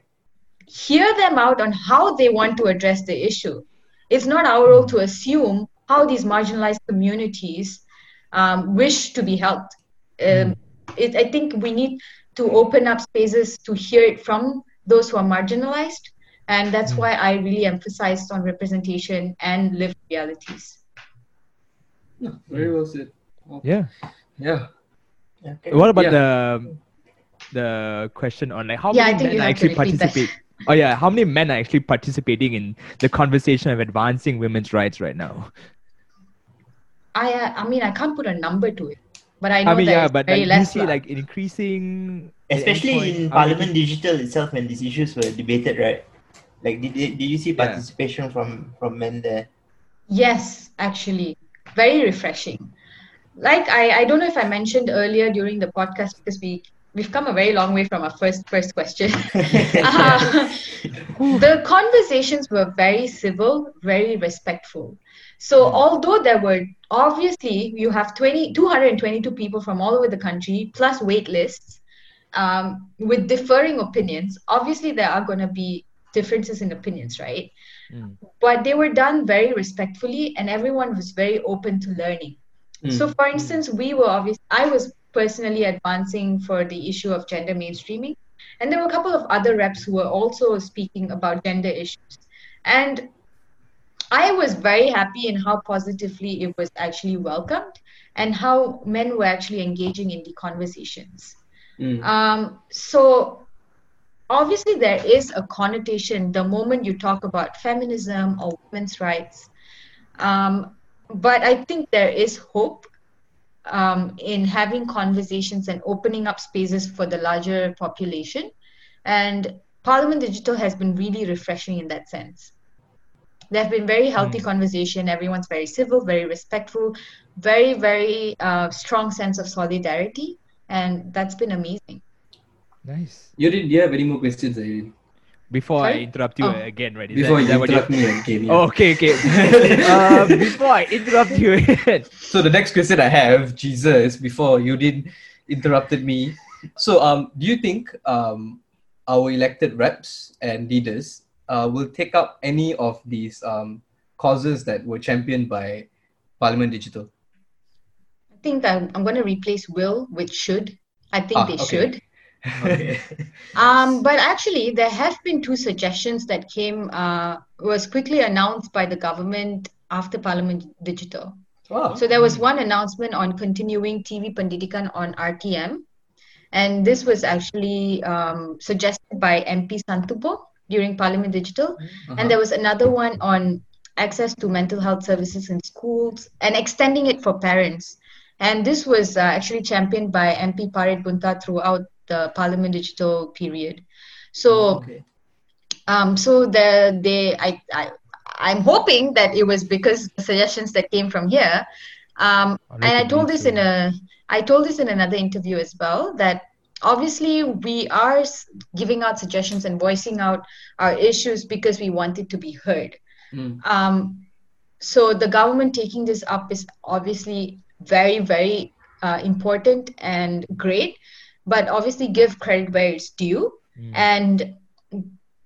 hear them out on how they want to address the issue. It's not our role to assume how these marginalized communities um, wish to be helped. Um, it, I think we need to open up spaces to hear it from those who are marginalized. And that's why I really emphasized on representation and lived realities. Yeah, very well said. Yeah. Yeah. Okay. What about yeah. the the question on like how yeah, many men actually participate. Oh yeah, how many men are actually participating in the conversation of advancing women's rights right now? I uh, I mean I can't put a number to it. but I know I mean, that yeah, but very like, do you see like increasing, Especially in I mean, Parliament Digital itself, when these issues were debated, right? Like, did, did you see Yeah. participation from from men there? Yes, actually, very refreshing. Like I, I don't know if I mentioned earlier during the podcast because we we've come a very long way from our first first question. Uh, the conversations were very civil, very respectful. So although there were obviously you have 20, 222 people from all over the country plus wait lists um, with differing opinions, obviously there are going to be differences in opinions, right? Mm. But they were done very respectfully and everyone was very open to learning. Mm. So, for instance, we were obviously, I was personally advancing for the issue of gender mainstreaming. And there were a couple of other reps who were also speaking about gender issues. And I was very happy in how positively it was actually welcomed and how men were actually engaging in the conversations. Mm. Um, so obviously there is a connotation the moment you talk about feminism or women's rights. Um, but I think there is hope um, in having conversations and opening up spaces for the larger population. And Parliament Digital has been really refreshing in that sense. There have been very healthy conversation. Everyone's very civil, very respectful, very, very uh, strong sense of solidarity, and that's been amazing. Nice. You didn't. You have any more questions, Irene? Before I interrupt you Oh. again, right? Is Before that, is you that what interrupt me again. yeah. Oh, okay, okay. uh, before I interrupt you again. So the next question I have, Jesus, before you did interrupted me. So um, do you think um, our elected reps and leaders uh, will take up any of these um, causes that were championed by Parliament Digital? I think that I'm going to replace will with should. I think Ah, they okay. should. Okay. Um, but actually, there have been two suggestions that came, uh, was quickly announced by the government after Parliament Digital. Wow. So there was one announcement on continuing TV Pendidikan on RTM. And this was actually um, suggested by MP Santubong during Parliament Digital. Uh-huh. And there was another one on access to mental health services in schools and extending it for parents. And this was uh, actually championed by MP Parit Buntar throughout the Parliament Digital period. So okay. um, so the they I, I I'm hoping that it was because the suggestions that came from here. Um, I'd and I told this so. in a I told this in another interview as well that obviously we are giving out suggestions and voicing out our issues because we want it to be heard. Mm. Um, so the government taking this up is obviously very very uh, important and great, but obviously give credit where it's due. Mm. and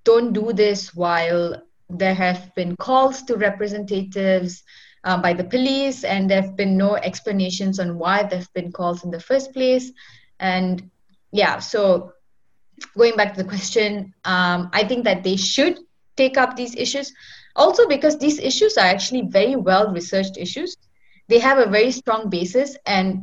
don't do this while there have been calls to representatives uh, by the police and there have been no explanations on why there have been calls in the first place. And yeah so going back to the question um, i think that they should take up these issues. Also because these issues are actually very well researched issues. They have a very strong basis and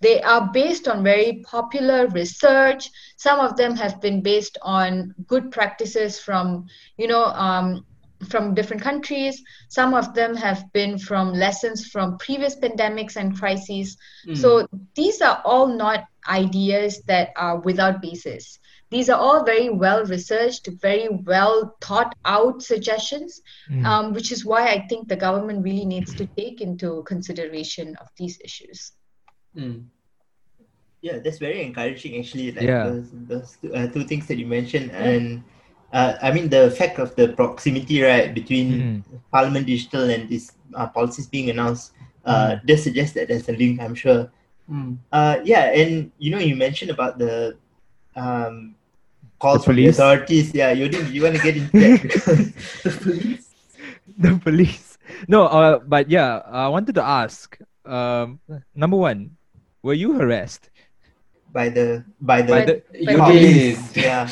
they are based on very popular research. Some of them have been based on good practices from you know um, from different countries. Some of them have been from lessons from previous pandemics and crises. Mm. so these are all not ideas that are without basis. These are all very well researched very well thought out suggestions Mm. um, which is why i think the government really needs to take into consideration of these issues Mm. Yeah, that's very encouraging actually. Like Yeah. those, those two, uh, two things that you mentioned, and uh, I mean the fact of the proximity, right, between Mm. Parliament Digital and these uh, policies being announced, uh, does suggest that there's a link. I'm sure. Mm. Uh, yeah, and you know, you mentioned about the um, calls The from the authorities. Yeah, you didn't. You want to get into that because the police. the police. No, uh, but yeah, I wanted to ask. Um, number one, were you harassed? by the by the, By the You did. yeah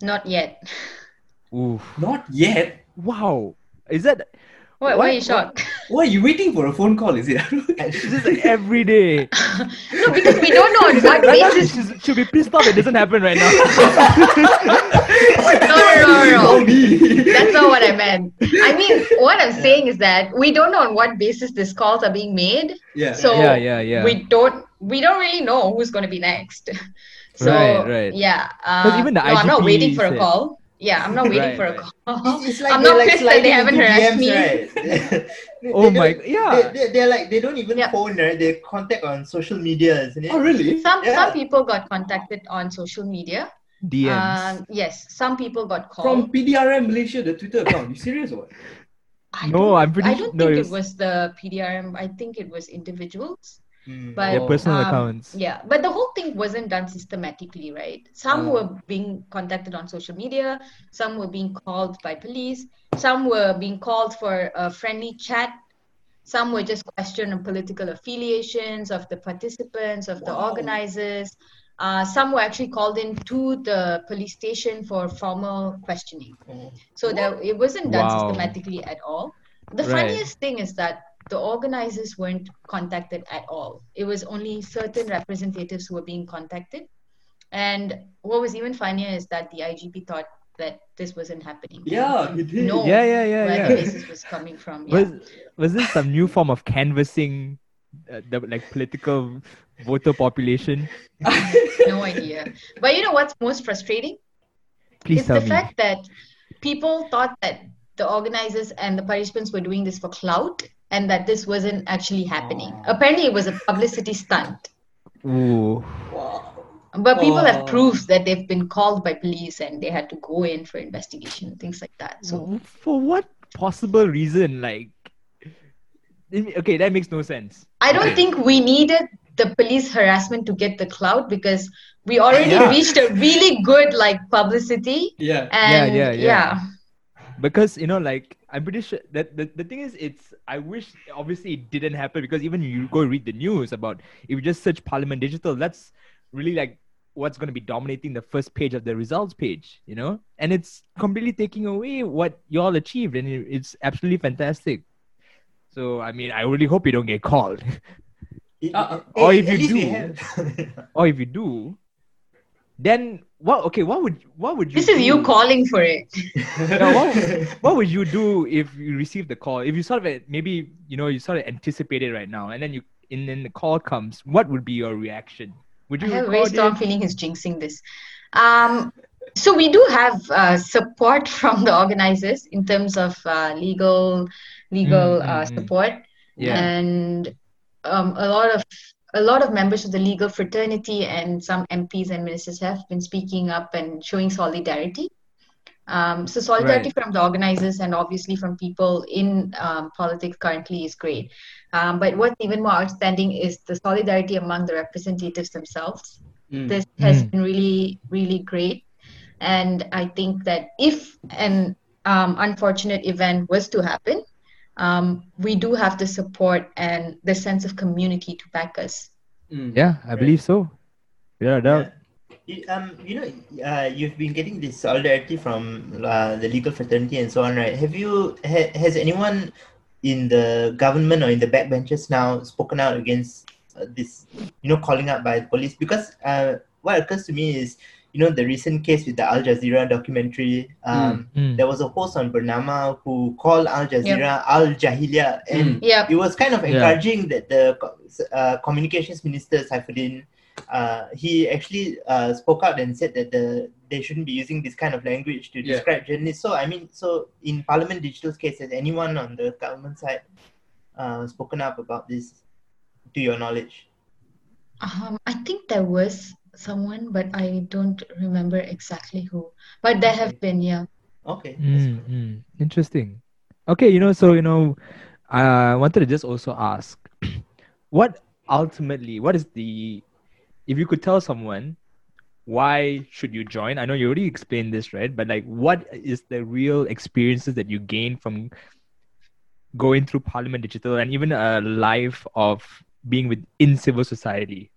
not yet Oof. Not yet. Wow. Is that Why, why are you shocked? Why are you waiting for a phone call? Is it? It's just like every day. no, because we don't know on what Right now, basis. she's- she'll be pissed off. It doesn't happen right now. No, no, no, no, no. Not me. That's not what I meant. I mean, what I'm saying is that we don't know on what basis these calls are being made. Yeah. So Yeah, yeah, yeah. we don't we don't really know who's going to be next. So Right, right. yeah, 'Cause uh, even the no, I'm not IGP waiting for a call. Yeah, I'm not waiting Right, for a call. It's, it's like I'm they're not like pissed that they haven't into harassed DMs, me. right? They- Oh they my- yeah. They, they, they're like they don't even Yeah. phone, right? They contact on social media, isn't it? Oh, really? Some Yeah. some people got contacted on social media. DMs. Um, yes, some people got called. From PDRM Malaysia, the Twitter account. You serious or what? I No, I'm pretty I don't no, think it it was- was the PDRM. I think it was individuals. Mm. But Their personal um, accounts. Yeah, but the whole thing wasn't done systematically, right? Some were being contacted on social media, some were being called by police, some were being called for a friendly chat, some were just questioned on political affiliations of the participants, of the Wow. organizers. Uh, some were actually called in to the police station for formal questioning. Oh. So that it wasn't done Wow. systematically at all. The Right. funniest thing is that the organizers weren't contacted at all. It was only certain representatives who were being contacted. And what was even funnier is that the IGP thought that this wasn't happening. Yeah, And he did. No, Yeah, yeah, yeah, where yeah. the basis was coming from. Yeah. Was was this some new form of canvassing uh, the like political voter population? no idea. But you know what's most frustrating? Please it's tell the me. fact that people thought that the organizers and the participants were doing this for clout and that this wasn't actually happening. Oh. Apparently, it was a publicity stunt. Ooh. Wow. But people Oh. have proofs that they've been called by police and they had to go in for investigation, things like that. So So for what possible reason? Like, okay, that makes no sense. I don't think we needed the police harassment to get the clout because we already Yeah. reached a really good like publicity Yeah. and yeah, yeah, yeah. Because you know like i'm pretty sure that the, the thing is it's i wish obviously it didn't happen because even you go read the news about if you just search parliament digital that's really like what's going to be dominating the first page of the results page you know? And it's completely taking away what you all achieved and it's absolutely fantastic. So i mean i really hope you don't get called. It- Uh-uh. Or if you do- or if you do then what okay what would what would you This is you calling for it. No, what, what would you do if you received the call? If you sort of maybe you know you sort of anticipate it right now, and then you and then the call comes, what would be your reaction? Would you I have a very strong it? feeling he's jinxing this. Um, so we do have uh, support from the organizers in terms of uh, legal legal Mm, uh, mm, mm. support, Yeah. and um, a lot of a lot of members of the legal fraternity and some MPs and ministers have been speaking up and showing solidarity. Um, so solidarity from the organizers and obviously from people in um, politics currently is great. Um, but what's even more outstanding is the solidarity among the representatives themselves. Mm. This has Mm. been really, really great. And I think that if an um, unfortunate event was to happen, um, we do have the support and the sense of community to back us. Mm. Yeah, I believe so. Yeah, Yeah. You, um, you know, uh, you've been getting this solidarity from uh, the legal fraternity and so on, right? Have you ha- has anyone in the government or in the backbenches now spoken out against uh, this? You know, calling out by the police because uh, what occurs to me is, you know, the recent case with the Al Jazeera documentary. Um, Mm. There was a host on Bernama who called Al Jazeera Al Jahiliya, and Yeah. it was kind of Yeah. encouraging that the uh, communications minister Saifuddin uh, he actually uh, spoke out and said that the they shouldn't be using this kind of language to Yeah. describe journalists. So I mean, so in Parliament Digital's case, has anyone on the government side uh, spoken up about this, to your knowledge? Um, I think there was someone, but I don't remember exactly who. But there have been, yeah. Okay. that's Mm, good. mm. Interesting. Okay, you know, so you know, I wanted to just also ask, what ultimately, what is the, if you could tell someone, why should you join? I know you already explained this, right? But like, what is the real experiences that you gain from going through Parliament Digital and even a life of being within civil society?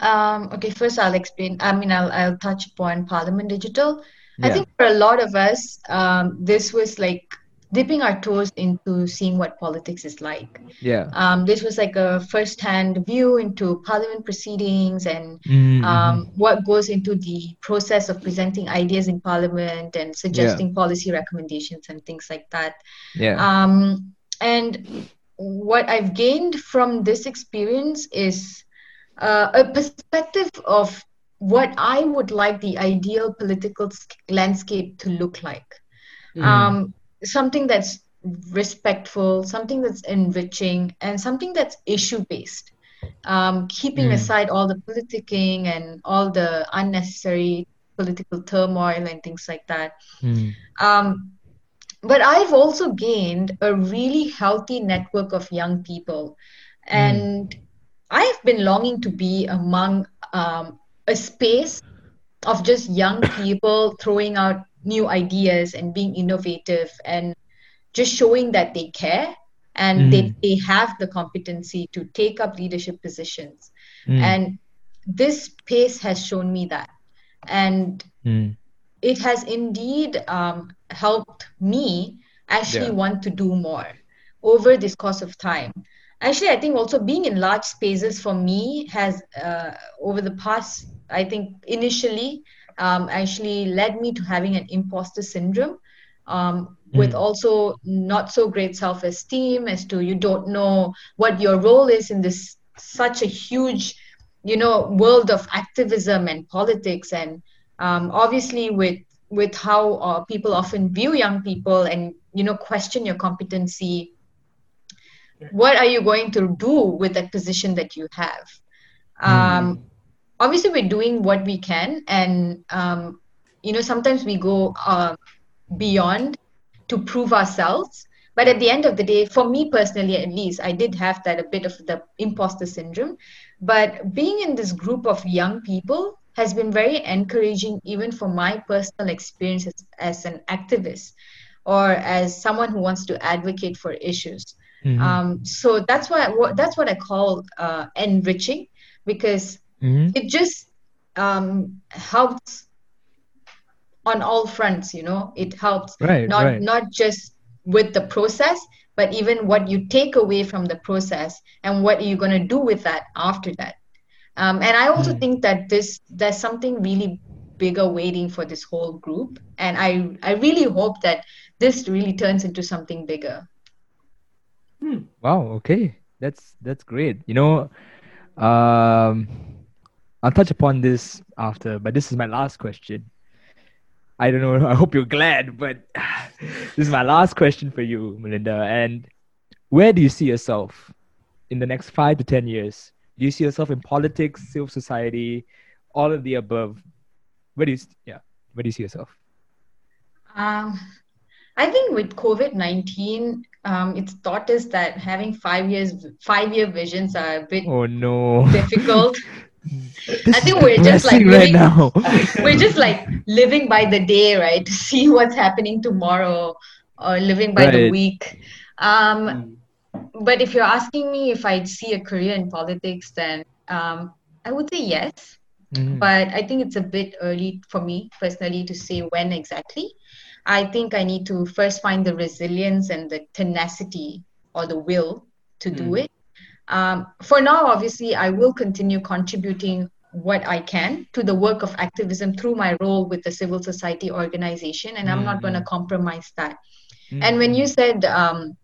Um, okay, first I'll explain. I mean, I'll I'll touch upon Parliament Digital. I think for a lot of us, um, this was like dipping our toes into seeing what politics is like. Yeah. Um, this was like a first-hand view into parliament proceedings and Mm, um, what goes into the process of presenting ideas in parliament and suggesting policy recommendations and things like that. yeah. Um, and what I've gained from this experience is uh, a perspective of what I would like the ideal political landscape to look like. Um, something that's respectful, something that's enriching, and something that's issue based. Um, keeping Mm. aside all the politicking and all the unnecessary political turmoil and things like that. Mm, Um, but I've also gained a really healthy network of young people. And I've been longing to be among um, a space of just young people throwing out new ideas and being innovative and just showing that they care and they, they have the competency to take up leadership positions. mm, And this space has shown me that. And mm. it has indeed um, helped me actually Yeah. want to do more over this course of time. Actually, I think also being in large spaces for me has, uh, over the past, I think initially, um, actually led me to having an imposter syndrome. Um, with Mm. also not so great self esteem as to you don't know what your role is in this such a huge you know world of activism and politics and um, obviously with with how uh, people often view young people and you know question your competency what are you going to do with that position that you have? Um, obviously we're doing what we can and um, you know sometimes we go uh, beyond to prove ourselves. But at the end of the day for me personally at least i did have that a bit of the imposter syndrome. But being in this group of young people has been very encouraging even for my personal experience as, as an activist or as someone who wants to advocate for issues Mhm. um, so that's why what that's what i call uh, enriching because Mhm. it just um, helps on all fronts you know it helps Right, not right. not just with the process but even what you take away from the process and what are you going to do with that after that um, and i also Mm. think that this there's something really bigger waiting for this whole group and i i really hope that this really turns into something bigger Wow. Okay. That's that's great. You know, um, I'll touch upon this after, but this is my last question. I don't know. I hope you're glad, but this is my last question for you, Melinda. And where do you see yourself in the next five to ten years? Do you see yourself in politics, civil society, all of the above? Where do you? Yeah. Where do you see yourself? Um, I think with COVID nineteen, um, it's taught us that having five years, five year visions are a bit Oh no. difficult. I think we're just, like, depressing right living- now. We're just like living by the day, right? To see what's happening tomorrow, or living by the week. Um, Mm. but if you're asking me if I'd see a career in politics, then um, I would say yes. Mhm. but I think it's a bit early for me personally to say when exactly. I think I need to first find the resilience and the tenacity or the will to do Mm. it. Um, for now, obviously, I will continue contributing what I can to the work of activism through my role with the civil society organization, and I'm not going to compromise that. And when you said um,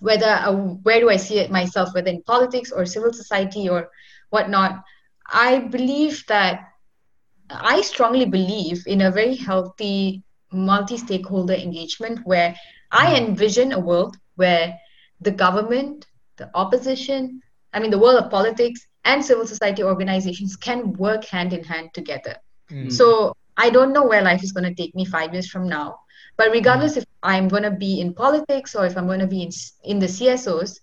whether uh, where do I see it myself, whether in politics or civil society or whatnot, I believe that I strongly believe in a very healthy multi-stakeholder engagement where I envision a world where the government, the opposition, I mean the world of politics and civil society organizations can work hand in hand together. Mm. So I don't know where life is going to take me five years from now. But regardless if I'm going to be in politics or if I'm going to be in, in the CSOs,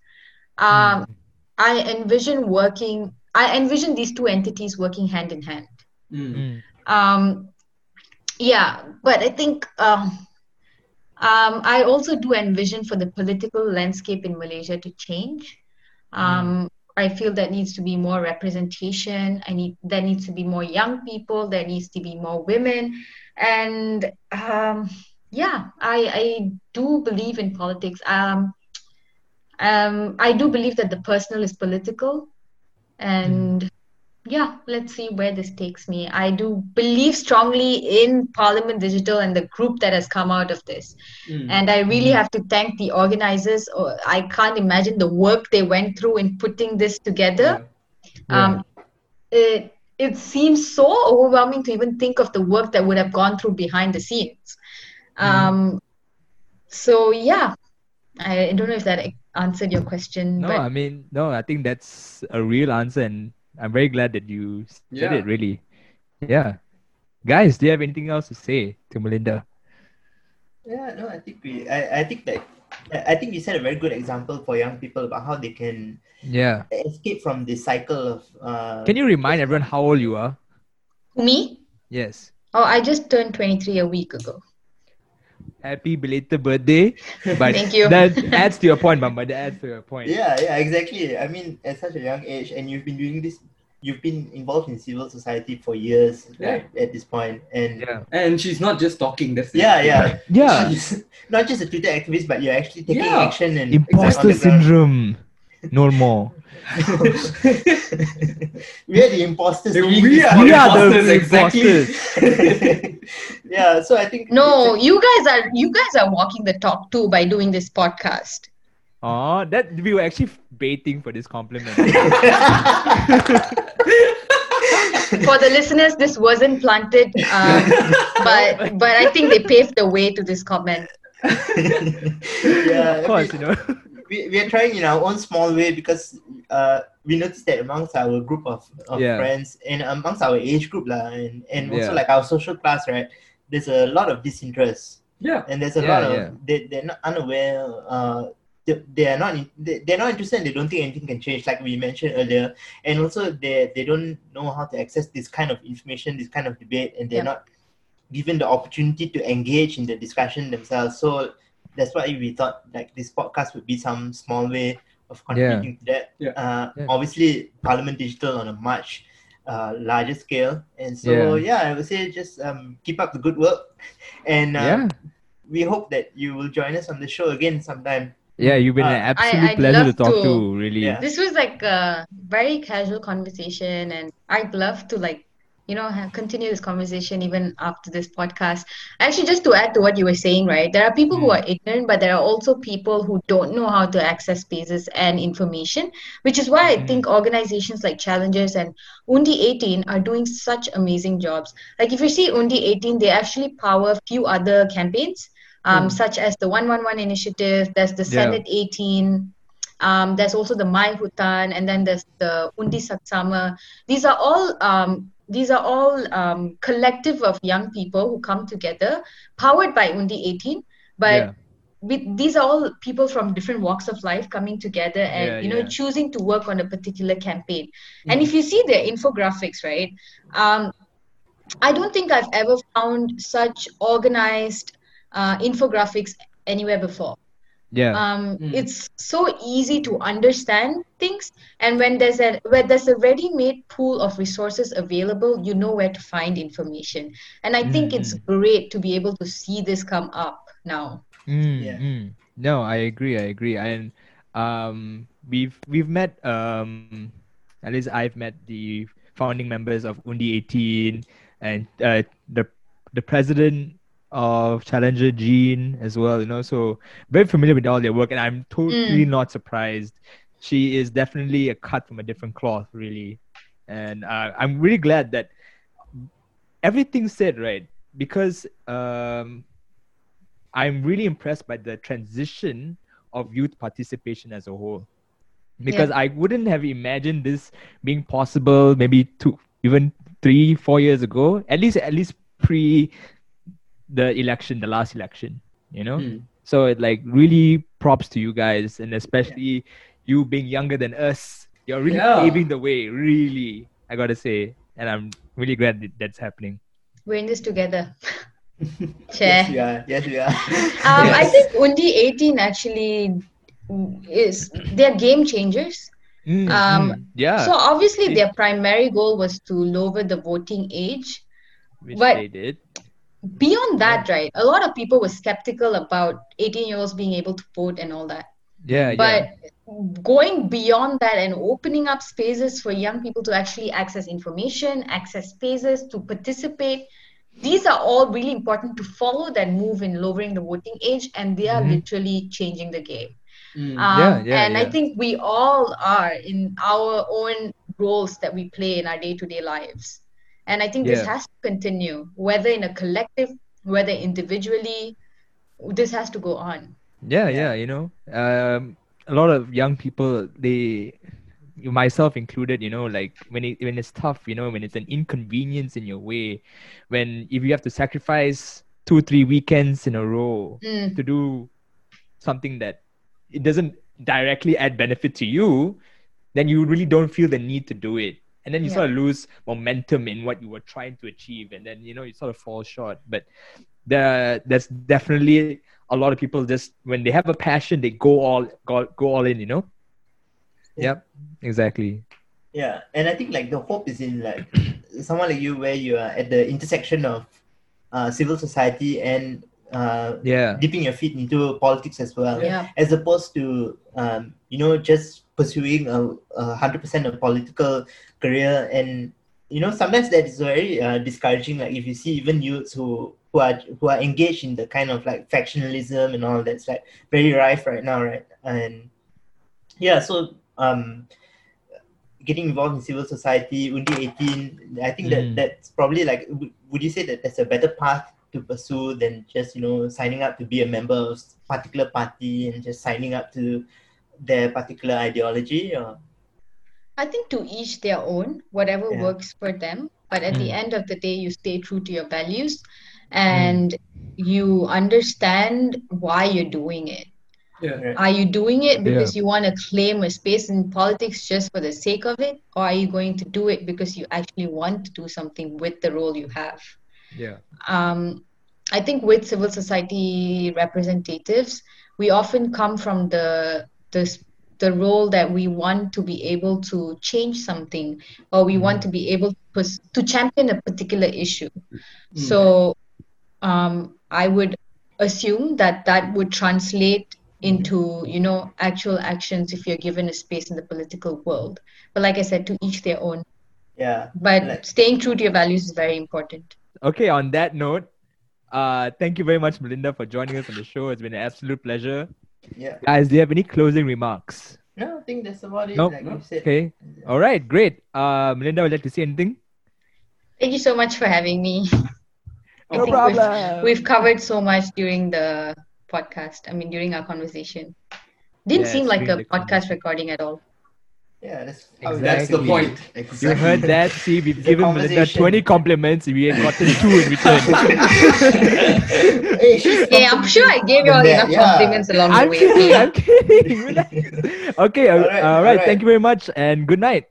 um, I envision working, I envision these two entities working hand in hand. Mm. Mm. Um, yeah, but I think um, um, I also do envision for the political landscape in Malaysia to change. Um, I feel that needs to be more representation. I need there needs to be more young people. There needs to be more women, and um, yeah, I I do believe in politics. Um, um, I do believe that the personal is political, and yeah, let's see where this takes me. I do believe strongly in Parliament Digital and the group that has come out of this. Mm. And I really have to thank the organizers. Oh, I can't imagine the work they went through in putting this together. Um, it, it seems so overwhelming to even think of the work that would have gone through behind the scenes. Um, so, yeah, I don't know if that answered your question. No, I mean, no, I think that's a real answer, and I'm very glad that you said Yeah. it. Really, yeah. Guys, do you have anything else to say to Melinda? Yeah, no, I think we, I, I think that, I I think you set a very good example for young people about how they can Yeah. escape from this cycle of. Uh, Can you remind everyone how old you are? me? Yes. Oh, I just turned 23 a week ago. Happy belated birthday. But Thank you. That adds to your point, Mama. That adds to your point. Yeah, yeah, exactly. I mean, at such a young age, and you've been doing this, you've been involved in civil society for years, Yeah. right, at this point, and Yeah. And she's not just talking. That's the- yeah, yeah, Yeah. She's not just a Twitter activist, but you're actually taking Yeah. action and Imposter on the ground. syndrome. No more. we are the imposters. doing We are. We are the imposters, exactly. imposters. yeah, so I think No, you guys are you guys are walking the talk too by doing this podcast. Oh, that we were actually baiting for this compliment. For the listeners, this wasn't planted, um, but but I think they paved the way to this comment. yeah, of course, you know. we, we are trying in our own small way because uh, we noticed that amongst our group of, of Yeah. friends and amongst our age group lah, and, and also Yeah. like our social class, right? There's a lot of disinterest Yeah. and there's a Yeah, lot of yeah. they, they're not unaware uh, they, they are not in, they, they're not interested and they don't think anything can change like we mentioned earlier and also they they don't know how to access this kind of information this kind of debate and they're Yeah. not given the opportunity to engage in the discussion themselves so that's why we thought like this podcast would be some small way of contributing to that Yeah. Uh, Yeah. obviously parliament digital on a much uh, larger scale and so yeah. i would say just um, keep up the good work and uh, yeah. we hope that you will join us on the show again sometime. Yeah, you've been an Uh, absolute I'd pleasure to talk to. to, really. Yeah. This was like a very casual conversation, and I'd love to like you know have, continue this conversation even after this podcast. Actually, just to add to what you were saying, right? There are people who Mm. are ignorant, but there are also people who don't know how to access spaces and information, which is why I Mm. think organizations like Challengers and Undi 18 are doing such amazing jobs. Like if you see Undi 18, they actually power a few other campaigns, um, Mm. such as the 111 initiative. There's the Yeah. Senate 18. Um, there's also the My Hutan, and then there's the Undi Satsama. These are all um, these are all um, collective of young people who come together, powered by Undi 18. But Yeah. with, these are all people from different walks of life coming together and Yeah, you know yeah. choosing to work on a particular campaign. And if you see their infographics, right? Um, I don't think I've ever found such organized uh, infographics anywhere before Yeah. um, Mm. it's so easy to understand things and when there's a where there's a ready-made pool of resources available you know where to find information and i think it's great to be able to see this come up now Mm, Yeah. mm. No, I agree. I agree. And um, we've we've met. Um, at least I've met the founding members of Undi 18 and uh, the the president of Challenger Jean as well. You know, so very familiar with all their work, and I'm totally not surprised. She is definitely a cut from a different cloth, really, and uh, I'm really glad that everything said right because um, I'm really impressed by the transition of youth participation as a whole. Because I wouldn't have imagined this being possible maybe two, even three, four years ago. At least, at least pre the election, the last election. You know. Hmm. So it like really props to you guys, and especially you being younger than us. You're really Yeah. paving the way. Really, I gotta say, and I'm really glad that that's happening. we're in this together Yes, we are. Yes, we are. um, i think undi 18 actually is they're game changers Mm, Um, mm, yeah, so obviously It- their primary goal was to lower the voting age which but- they did. Beyond that, right, a lot of people were skeptical about 18 year olds being able to vote and all that. Yeah, But yeah. going beyond that and opening up spaces for young people to actually access information, access spaces, to participate, these are all really important to follow that move in lowering the voting age, and they are Mhm. literally changing the game. Mm. Um, Yeah, yeah, and I think we all are in our own roles that we play in our day to day lives. And I think this has to continue, whether in a collective, whether individually, this has to go on. yeah yeah you know um a lot of young people they you myself included you know like when it when it's tough you know when it's an inconvenience in your way when if you have to sacrifice two three weekends in a row Mm. to do something that it doesn't directly add benefit to you then you really don't feel the need to do it and then you Yeah. sort of lose momentum in what you were trying to achieve and then you know you sort of fall short but there there's definitely a lot of people just when they have a passion they go all go, go all in you know Yeah. yep exactly Yeah, and I think like the hope is in like someone like you where you are at the intersection of uh, civil society and uh, yeah dipping your feet into politics as well, Yeah. as opposed to um, you know just pursuing a, a hundred percent a political career and you know sometimes that is very uh, discouraging. Like if you see even youths who who are who are engaged in the kind of like factionalism and all that's like very rife right now, right? And yeah, so um, getting involved in civil society, Undi 18, I think that Mm. that's probably like, w- would you say that that's a better path to pursue than just, you know, signing up to be a member of a particular party and just signing up to their particular ideology? Or, I think to each their own, whatever Yeah. works for them. But at the Mm. end of the day, you stay true to your values and you understand why you're doing it. Yeah. Are you doing it because you want to claim a space in politics just for the sake of it? Or are you going to do it because you actually want to do something with the role you have? Yeah um, I think with civil society representatives, we often come from the the the role that we want to be able to change something, or we want to be able to, pers- to champion a particular issue. So, um, I would assume that that would translate into you know actual actions if you're given a space in the political world. But like I said, to each their own. Yeah. But Like- staying true to your values is very important. Okay on that note uh thank you very much melinda for joining us on the show it's been an absolute pleasure Yeah. guys do you have any closing remarks No, I think that's about it. Nope. Like you said. okay all right great uh melinda would you like to say anything Thank you so much for having me. I No think problem. We've, we've covered so much during the podcast. I mean, during our conversation. Didn't Yes, seem like a podcast recording at all. Yeah, that's, Oh, that's the point. Exactly. you heard that see we've given melinda 20 compliments and we had gotten two in return hey, she's Yeah, I'm sure I gave you all Yeah, enough yeah. compliments along the i'm way. kidding okay? i'm kidding okay all All right, right, all all right right. thank you very much and good night